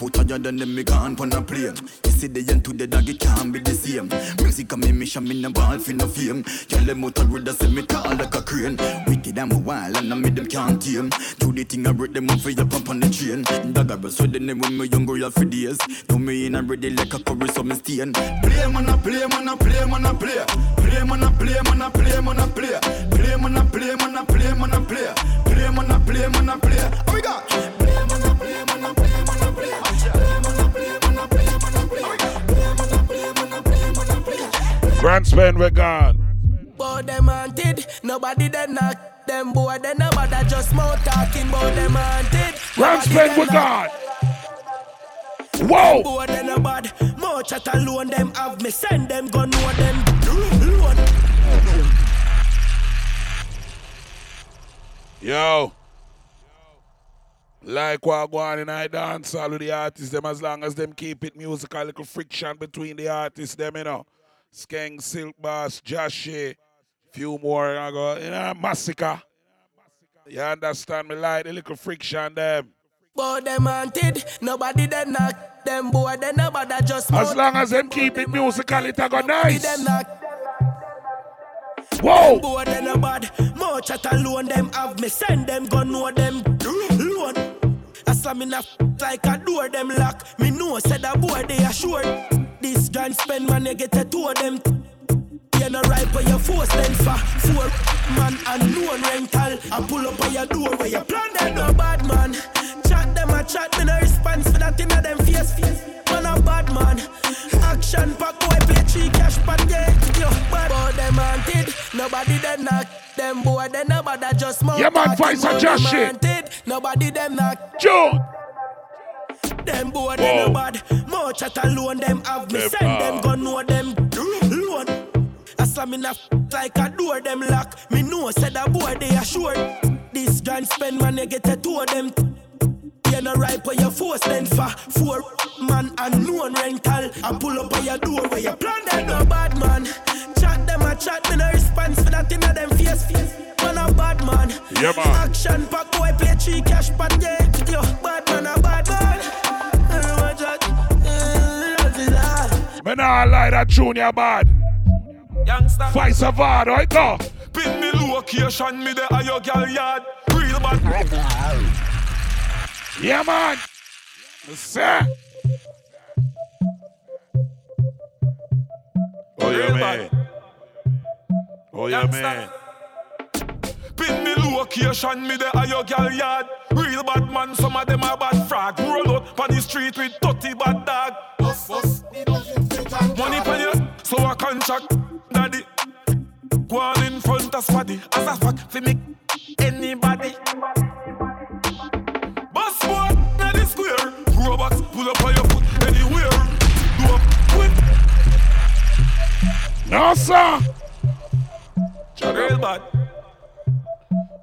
Put higher than them, me gone pon a plane. Yesterday and today, dog, it can't be the same. Music and me mission, me no ball for no fame. Tell them out a road, I me tall like a crane. Wicked and a wild, and I made them can't tame. Do the thing I break them up for you pump on the train. Dog, I was with them when me younger, you for days. Do me in a ready like a curry, so me stain. Play, man, I play, man, I play, man, I play. Play, man, I play, man, I play, man, I play. Play, man, I play, man, I play, man, I play. Play, man, I play, man, I play. How we got? Grand spend, we're gone. But them haunted, nobody then knock them boy, then nobody just mouth talking about them haunted. Grand Nobody spend, we're gone. Whoa. Boy, then a bad, more chat alone them have me send them go know them. Yo. Like what go on in I dance all with the artists, them as long as them keep it musical, little friction between the artists, them, you know. Skeng, Silk Boss, Jahshii, few more, I go, you know, Masicka. You understand me? Like the little friction, them. But them haunted, nobody then knock them boy, then nobody just As long as them keep it musical, it a go nice. them. Whoa. Boy, then a bad, more chat alone them have me send them go know them. Loan. I slam in a like a door them lock. Me know said a boy they assured. This grand spend you get a two of them. You no right for your force then for four man and no rental. I pull up on your door where you plan them no bad man. Chat them a chat me no response for that in a them face. Man a bad man. Action pack boy play three cash pat yeah. Yo bad boy them haunted. Nobody then knock them boy then nobody just mouth Yeah, man, some about Josh them shit. Nobody them knock. June. Them boy they no bad. More chat alone them have me send them go know them. Loan. I slam in a f- like a door them lock. Me know said a boy they assured. This grand spend man you get a two of them. You no right for your force then for four man and no rental. I pull up on your door where you plan them no bad man. Chat them a chat me no response for that in them face. Man a bad man. Yeah, man. Action pack boy play three cash pat yeah. Yo bad man a bad Me nah lie that junior bad. Youngster. Fight Savard, right go. Pin me location, me the your gal yard. Real bad. Yeah, man. Sir. Oh, yeah, man. Oh, yeah, man. Pin me location, me the a your gal yard. Real bad man, some of them are bad frag. Roll out on the street with 30 bad dog. Money pon you, so I contract daddy. Go on in front of squaddy. As a fact, fi make anybody. Boss boy, now the square. Robots pull up on your foot anywhere. Do up quick. No, sir. Real bad.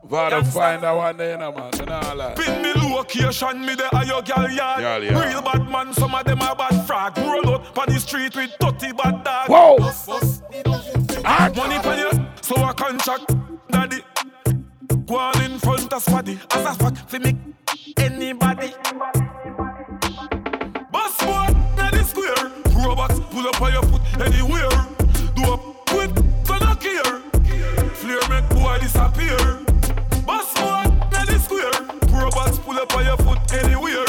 Gotta find that one there, no, man. So nah, lie. Pin me location, me the higher gal yard. Gal yard. Real bad man, some of them are bad frag. Roll out on the street with 30 bad dog. Whoa. Money for you, so I contract daddy. Go on in front of squaddy. As a fact, fi make anybody. Boss boy, now the square. Robots pull up on your foot anywhere. Do up quick, so no care. Flare make boy disappear. Boss the square. Robots pull up on your foot anywhere.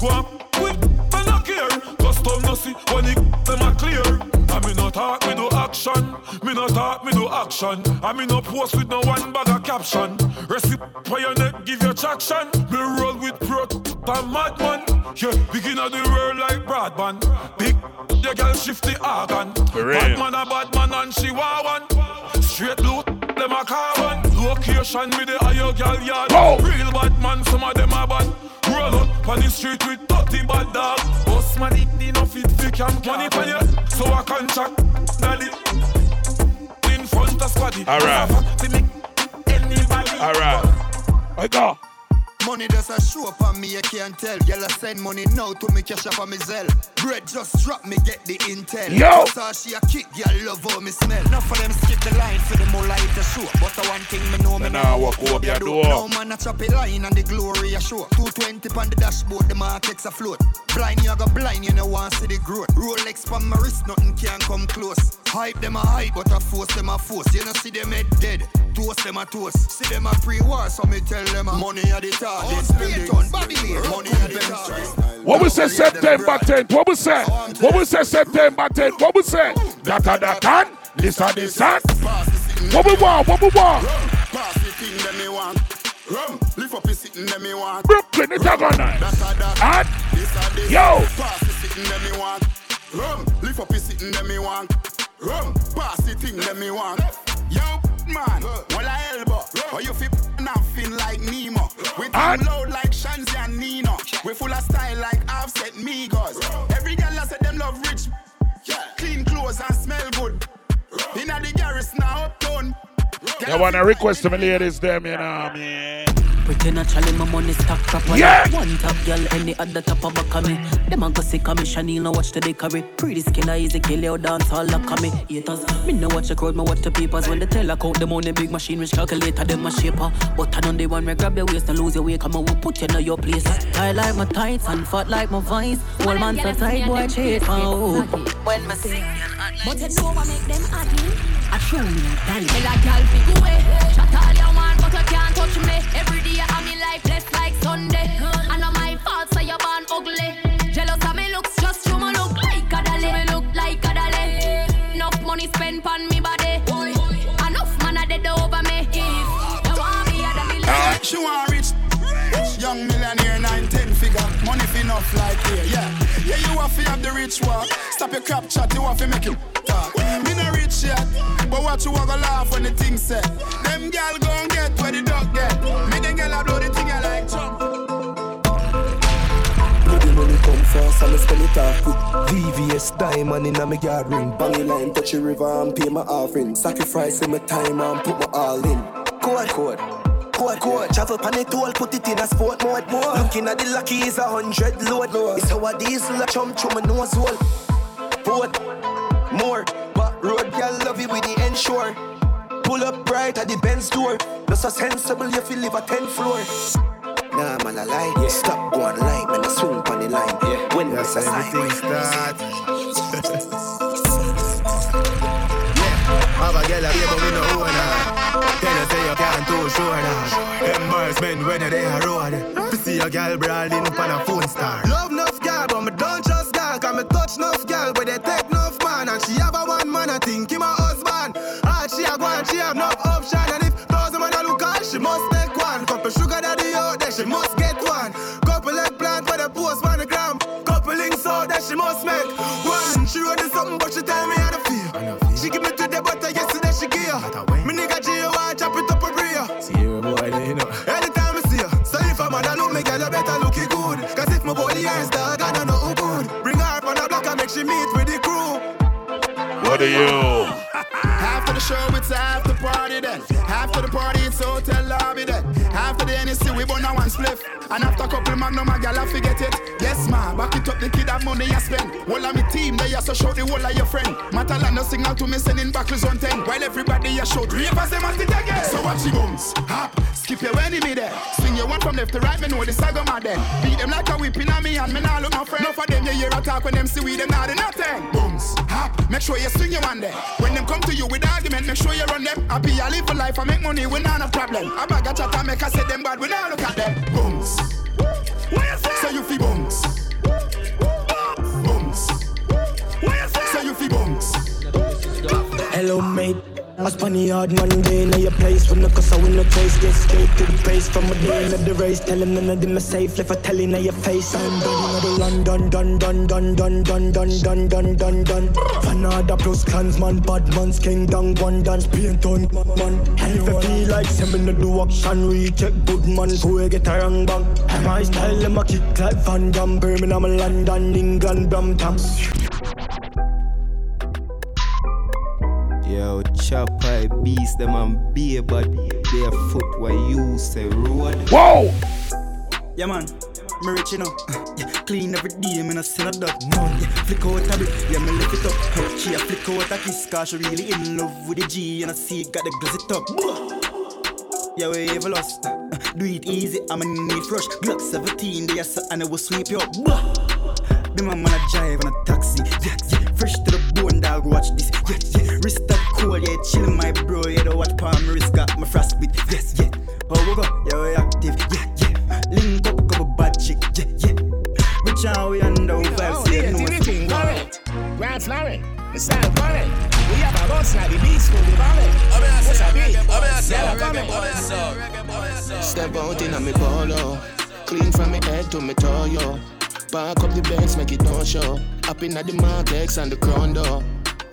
Go up quick, so no care. Custom no see when it them a clear. I me no talk, me do action. Me no talk, me do action. I me no post with no one bag of caption. Recipe for your neck, give your traction. Me roll with pro and madman. Yeah, begin of the world like broadband. Big, the girl shift the organ. Bad man a bad man and she want one. Straight loot, them a carbon. Location with the higher girl yard. Oh. Real bad man, some of them are bad. Roll up on the street with 30 bad dog. Boss man, it need no fit fi cam money for you. So I contract daddy in front of squaddy. All right. Anybody. All right. I go. Money does a show up on me, you can't tell. Girl, I send money now to me cash up on me Zelle. Bread just drop me, get the intel. Yo! Saw she a kick, girl, love how me smell. Enough for them skip the line for the more light to show. But the one thing me know, me Nah, walk up your door. No man a chop a line and the glory a show. 220 on the dashboard, the markets afloat. Blind, you go blind, you know want see the growth. Rolex on my wrist, nothing can come close. Hype them a hype, but I force them a force. You know see them head dead. Toast them a toast. See them a pre-war, so me tell them a money a the target. Spend it on body Money a the target. What we say September 10th? What we say? What we say September 10th? What we say? Data da can? This and this and? What we want? What we want? Pass the thing that me want. Rum, lift up the sitting that me want. Brooklyn, it's a gun night. And? This and this. Yo. Pass the sitting that me want. Rum, lift up the sitting that me want. Rum, pass the thing that me want. Yo, man, well I elbow. Or you fit nothing like Team loud like Shanzi and Nino. We full of style like Offset Migos. Every girl I said them love rich. Clean clothes and smell good. Inna the garrison now uptown. You wanna request to me ladies them, you know what I mean? Pretend naturally my money stack properly. Yeah. One top girl, any other top of back of me. Them a go see commission, you know watch the decorate. Pretty skin, I easy kill you dance all like of me. Haters, me no watch the crowd, me watch the papers. When they tell I account the money, big machine, which calculator, them a shaper. But I know they want me grab your waist and lose your weight, come on, we put you in your place. Tight like my tights and fat like my vice. One man so tight, boy, chase oh. When me sing, But you know what make them happy? I show me a dolly. Me like y'all fi go away. Chat all you want, but you can't touch me. Every day I'm in life blessed like Sunday. I know my fault, so you born ugly. Jealous of me looks, just you me look like a dolly. Me look like a dolly. Enough money spent on me body. Enough man a dead over me. If want me, I'd be. She want rich, young millionaire, nine ten figure, money fi enough like here, yeah. Yeah, you have to have the rich walk. Stop your crap chat, you have to make it talk. Me no rich yet, but watch you walk a laugh when the thing set. Them gal gon' get where the dog get. Me them gal a blow the fast and me spend it off quick. VVS diamond inna me yard ring. Bang it line, touch the river and pay my offering. Sacrificing my time and put my all in. Code, code. Code, code. Travel pan it all, put it in a sport mode. More. Looking at the lucky is a hundred load. It's how a diesel a chum chum my nose hole. Boat, more. But road girl love you with the ensure. Pull up bright at the Benz door. Not so sensible if you live a 10 floor. Nah, man, I lie. Yeah. Stop going line, man, I swing on the line. Yeah. When That's this a how sign. everything start. Have a girl a paper with no owner. Tell her say you can't too sure that. Embarrassment when they a road. To see a girl brawling up on a phone star. Love enough girl, but me don't trust girl. Cause me touch enough girl, but they take enough man. And she have a one man, I think him a something, but she tell me how to feel. She give me to the butter yesterday, she give her. Me nigga G.O. I chop it up a prayer. See you, boy, you know. Anytime I see her. So if I'm mad, I know me girl, I better look good. Cause if my body is dog, I don't know who good. Bring her up on the block and make she meet with the crew. What are you? Half of the show, it's after party then. half of the party, it's hotel lobby then. After the NSC, we burn a one spliff. And after a couple magnum, my gal, I forget it. Yes, ma, back it up, the kid have money I spend. All of me team, they also show the whole of your friend. Matalano signal to me, sending back on 10. While everybody a show, ravers them at it. So watch the booms, hop, skip your enemy there. Swing your one from left to right, me know the saga mad then. Beat them like a whipping on me and me nah look my friend. Enough of them, you hear a talk when them see we, them not nothing. Booms, hop, make sure you swing your one there. When them come to you with argument, make sure you run them. I live for life, I make money, we not a problem. I bag a chat and make I say them bad, we now look at them. Bums. Where you say? So you feel bums. Bums. You? So you feel bums. Hello, mate. I spun the hard Monday in your place when the cause I win the chase. Get straight to the base from a day of the race. Tell him none of them are safe. Left a telling in your face. I'm done in the run, done, done, done, done, done, done, done, done, done, done, done. Fanada plus clansman, bad man's king down one dance, paint on man. And if you feel like sending the do action, recheck good man, so you get a wrong bang. My style, them a kick like Van Damme, Birmingham, London, England, Brampton. Yo, chopper beast them and be but their foot where you say road. Whoa! Yeah, man. Me rich, you know. Yeah, clean every day, man. I send a dot. None. Yeah, flick out a bit. Yeah, me lift it up. Hey, she a flick out a kiss, cause she really in love with the G, and I see it got the glass it up. Yeah, we evil us. Do it easy, I'm going need fresh. Glock 17, they are so, and I will sweep you up. Be my man a drive on a taxi. Yeah, yeah. Fresh to the bone, dog. Watch this. Yeah, yeah. Wrist that cool, yeah. Chill, my bro. Yeah, the watch palm wrist got my frostbite. Yes, yeah. Oh, we go. Yeah, we active. Yeah, yeah. Link up, couple bad chick. Yeah, yeah. Rich and we under vibes. Yeah, no Anything correct. Grand flowering. The style correct. We have a boss like the beast for the valley. What's a big? Yeah. Step out in a me polo. Clean from me head to me toe, yo. Park up the Benz, make it no show. Up in at the Martex and the crown door.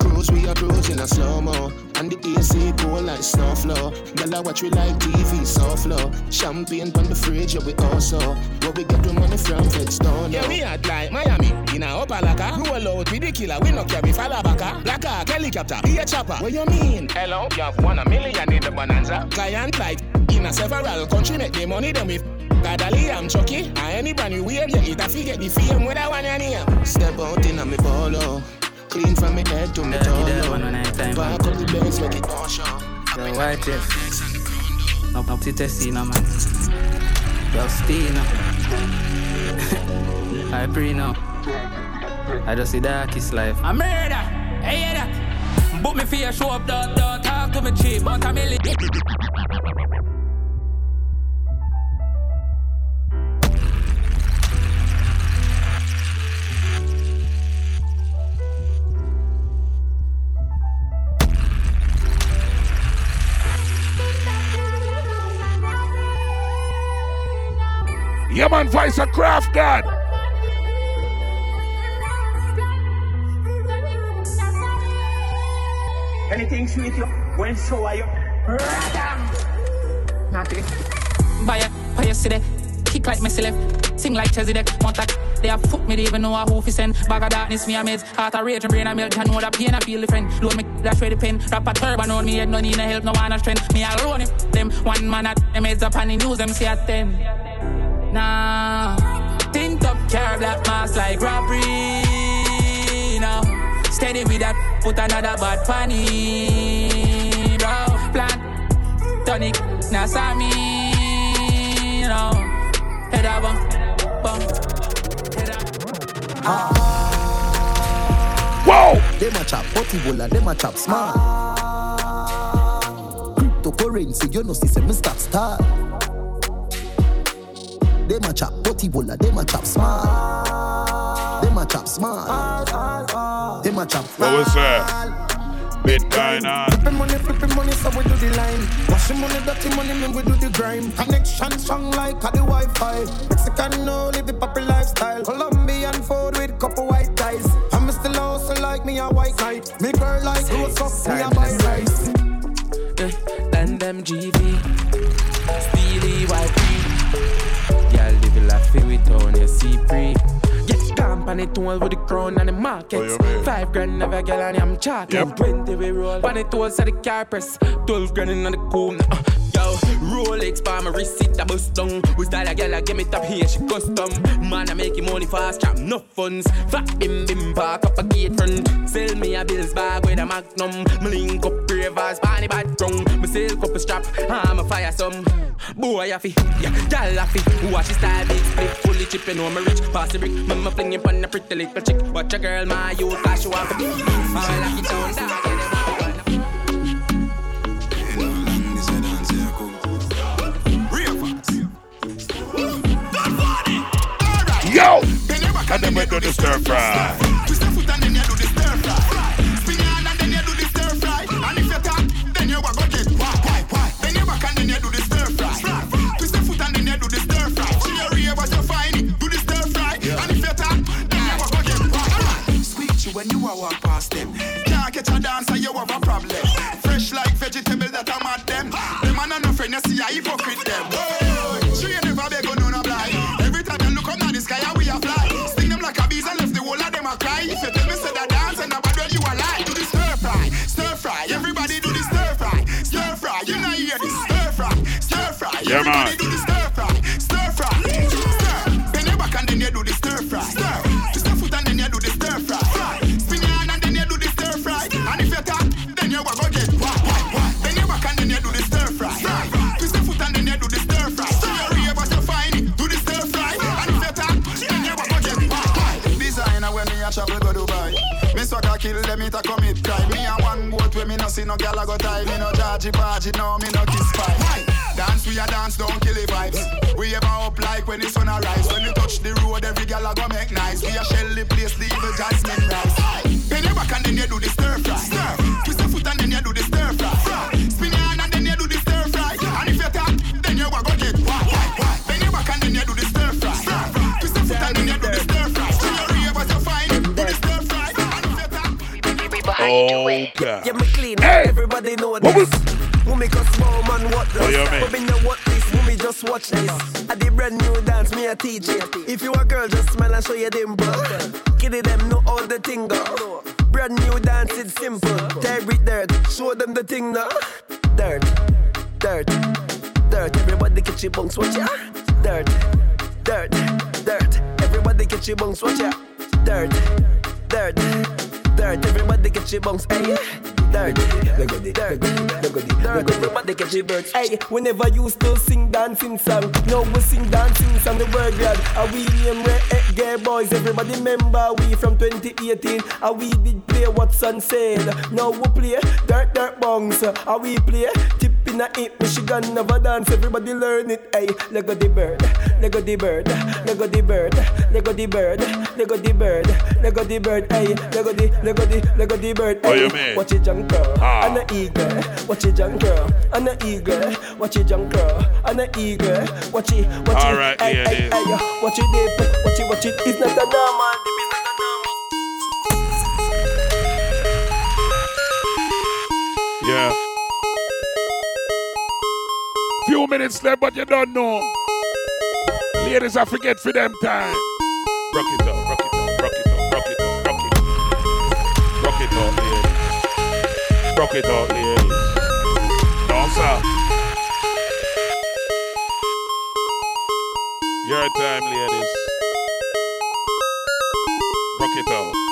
Cruise, we are cruising a slow mo. And the AC cool like snow flow. Girl, I watch we like TV, so flow. Champagne on the fridge, yeah, we also. Where we get the money from, flex down, Yeah, we act like Miami in a Opa-locka. Roll out with the killer, we no carry falabaka. Ah. Black ah, Hawk, helicopter, be a chopper. What you mean? Hello, you have won a million in the bonanza. Client like in a several country, make the money then we. Gadali, I'm Chucky. And any brand new wear, you eat a figure the fame that one your name. Step out in a me polo. Clean from me head to me toe, yo. Park up the Benz, make it no show. Yo, white chest. Up, up to Tessina, man. Yo, Stina. I pray now. I just see darkest life. I murder. Hey, hear that? Book me for your show up, don't, don't talk to me cheap. But I'm million. Yeah, man, Vice a craft god. Anything sweet you? When so are you? Nothing. Buy a, buy a city. Kick like Messi left. Sing like Chezzy Deck. Want that. They have fuck me, they even know who fi send. Bag of darkness, me a meds. Heart a rage and brain a melt. I know that pain, I feel the friend. Load me, that's where the pen. Rap a turban on me head, no need no help, no one a strength. Me alone it. Them one man at them heads up on the news, them say at ten. Nah. Tint up car, black mask like robbery. Now. Steady with that, put another bad funny. Bro, plan. Tonic, now saw me. Now. Head up, bum, bum. Whoa! Them a chop potty bola, them a chop smart. Cryptocurrency, you know, see, say me stop start. Them a chop potty bola, them a chop smart. Them a chop smart. Them a chop. What was that? Bitcoin on. Flipping money, flipping money, so we do the line. Washing money, dirty money, me we do the grime. Connection strong like a the Wi-Fi. Mexican no live the proper lifestyle. Colombian food with couple white ties. I'm still also like me a white knight. Me girl like rose up, me a buy rice. Yeah, then them GV. On your C pre. Yes, pan it tool with the crown and the market. Oh? Five grand of a girl and I'm chalking. Yep. Twenty we roll. Pan it tools at the car press. Twelve grand in the cool. Uh, yo, Rolex pa my it a bust down. We style a girl a give me top here she custom. Man I make it money fast trap no funds. Fat bim bim park up a gate front. Sell me a bills bag with a magnum. Me link up ravers, panny bad tongue. Me silk up a strap, I'm a fire some. Boy a fi, yeah, gal a fi. Watch his style big split, fully chipping on me rich. Pass the brick, me fling it on a pretty little chick. Watch a girl my youth, cause she want to be. I like it down, down. Yo! And then we do the stir fry. When you a walk past them. Can't catch a dancer, you have a problem. Fresh like vegetable that I'm at them. Them man and no friend, you see a hypocrite them. Oh, she ain't never beg on of blind. Every time you look up now the sky, how we a fly. Sting them like a bees and left the whole of them a cry. If you tell me say that dance and about when you a lie, do the stir fry, stir fry. Everybody do the stir fry, stir fry. You know you hear this stir fry, stir fry. Yeah, Everybody man. do the stir fry, kill them it a commit crime. Me a one boat where me no see no gal a go tie. Me no judgy bargy, no me no kiss. Dance we a dance, don't kill the vibes. We ever up like when the sun arise. When we touch the road, every gal a go make nice. We a tap, Oh, God. Yeah, me clean. Hey! Everybody know What this. We make a small man what this. Oh, you mean? But me know what this. We just watch this. I did brand new dance, me a teach it. If you a girl, just smile and show your dimple. Kitty them know all the thing go. Brand new dance, it's simple. Tear it dirt, show them the thing now. Dirt, dirt, dirt. Everybody get your bunks, watch ya. Dirt, dirt, dirt. Everybody get your bunks, watch ya. Dirt, dirt, dirt. Everybody get your bunks, hey. Dirt, dirt, dirt. Everybody get your birds. Hey, we never used to sing dancing song. Now we sing dancing song. The word glad. Are we name red gay boys? Everybody remember we from 2018. Are we did play what's on sale? Now we play dirt dirt bongs. Are we play tip in a it? Michigan never dance. Everybody learn it. Hey, Lego the bird, Lego the bird, Lego the bird, Lego the bird, Lego the bird, Lego the bird. Hey, Lego the Lego the Lego the bird. Oh, you Hey. Watch it junk girl, Ah. and a eagle. Watch it junk girl, and a eagle. Watch it junk girl, and a eagle. Watch it, watch All it. right, hey, yeah, hey, it is. hey, watch it dip, watch it, watch it. It's not a normal dip, it's not a normal. Yeah. Few minutes left, but you don't know. Ladies, I forget for them time. Rock it up, rock it up, Rock it up, ladies. Don't stop. Your time, ladies. Rock it up.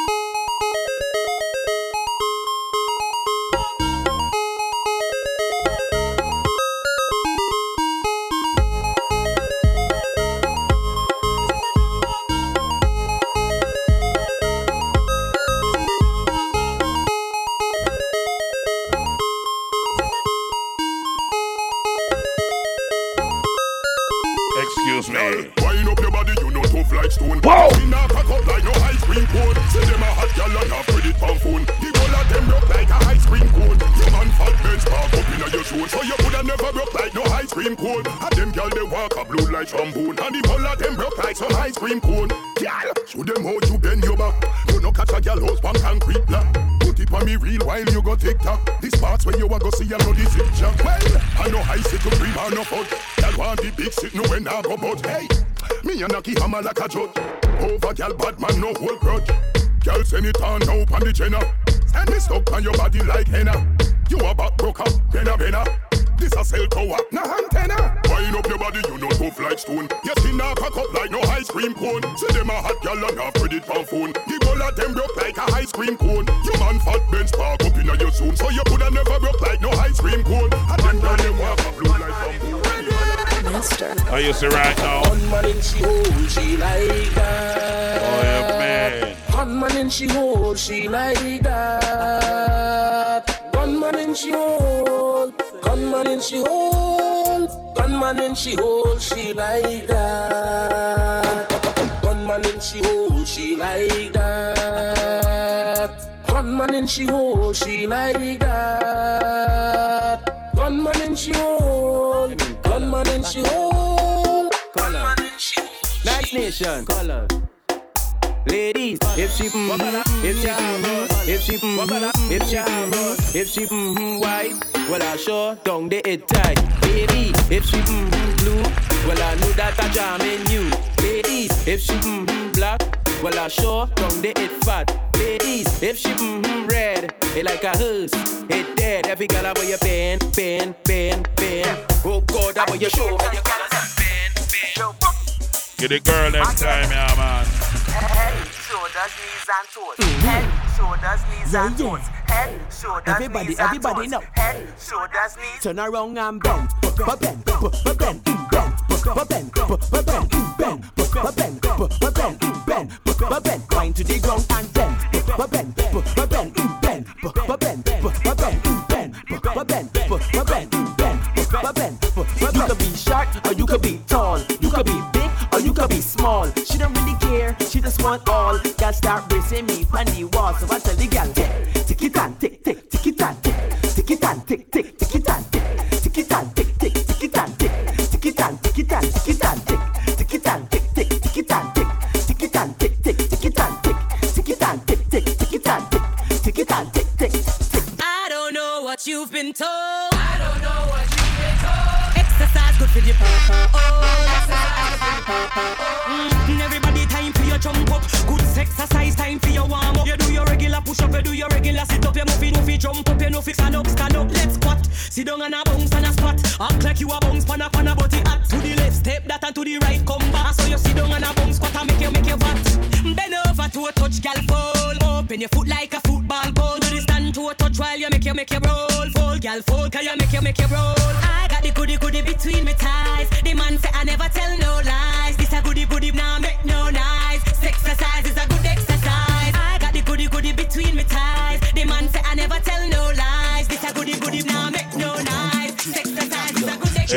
If she mm, white, well I sure don't they it tight. Baby, if she mm, blue, well I know that I jam in you. Ladies, if she mm, black, well I sure don't they it fat. Ladies, if she mm, red, it like a hearse, it dead. Every girl I wear your band, band, band, band. Oh God, I wear your show. Get the girl next time, yeah, man. Head, shoulders, knees and toes. Head, shoulders, knees and toes. Head, shoulders, Everybody, everybody and toes. Head, shoulders, knees. Turn around and bend, bend, bend, bend, bend, bend, bend, bend, bend, bend, Sit down and a bounce and a squat. Act like you a bounce pan a pan a body at to the left, step that and to the right, come back. So you sit down and a bounce squat and make you make you fat. Bend over to a touch, gal fall. Open your foot like a football ball. Do the stand to a touch while you make you make you roll. Fall, gal, can you make you make you roll? I got the goody goody between my thighs. The man say I never tell no lies. This a goody goody now make no nice. Exercise is a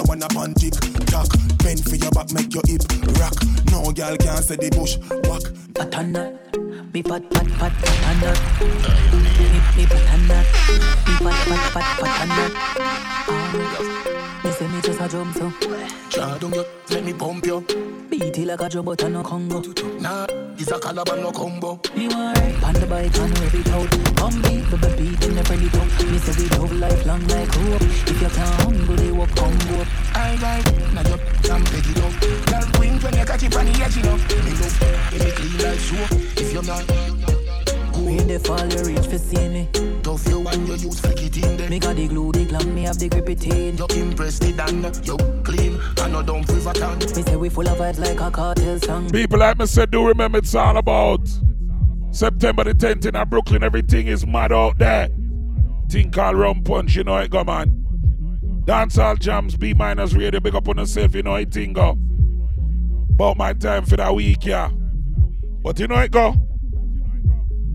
a one up on tick tack. Bend for your back, make your hip rock. No gal can't say the bush walk. Patanda, me pat pat pat patanda. Me me patanda, me pat pat pat patanda. Me say me just a jump so. Draw down you, let me pump you. Beat it like a drum but I no Congo. Nah, it's a calabar no combo. Me want ride on the bike and rev it out. Bumby, the beat in the friendly tongue. Me say we love life long like rope. If you can't humble, they walk combo. I ride, now you jump pick it up. Girl, queen when you catch it on the edge, you know. Me love, give me clean like soap. If you're not, When they fall, you reach for see me. Tough you and you use flick it in there. Me got the glue, the glam, me have the grip it in. You impress the dan, you clean, and no don't river town. Me say we full of vibes like a cartel song. People like me said, do remember it's all about September the 10th in Brooklyn. Everything is mad out there. Thing called Rum Punch, you know it go, man. Dancehall jams, B minus radio, big up on yourself, you know it thing go. About my time for that week, yeah. But you know it go.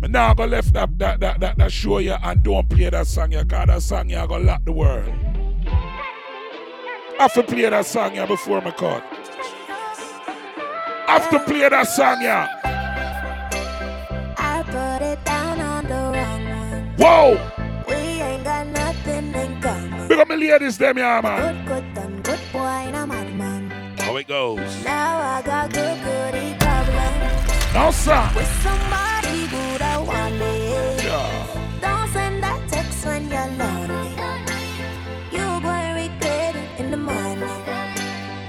Me now go left that that that that, that show you and don't play that song, yeah, cause that song yeah go lock the world. I have to play that song yeah before my cut. Have to play that song, yeah. I put it down on the wrong one. Whoa! We ain't got nothing in common. Big up my ladies, them, yeah, man. Good, good, done, good boy, and a madman. How it goes. Now I got good, goody problem. Now, sir. With somebody good, I want it. Yeah. Don't send that text when you're lonely. You to regret it in the morning.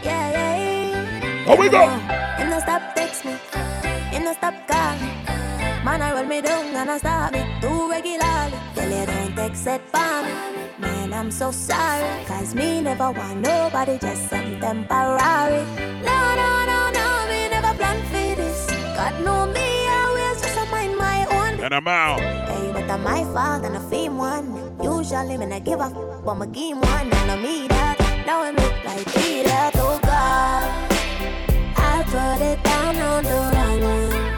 Yeah, yeah. How we go? In the stop text me. In the stop call me. Man, I roll me down and I stop me too regularly. Tell you don't text it for me. Man, I'm so sorry. Cause me never want nobody, just some temporary. No, no, no, no, me never plan for this. God know me, and I'm out. Hey, but I'm my fault and I feel one. Usually when I give up, but my game one and I meet up. Now I look like Peter. Oh God, I put it down on the runner.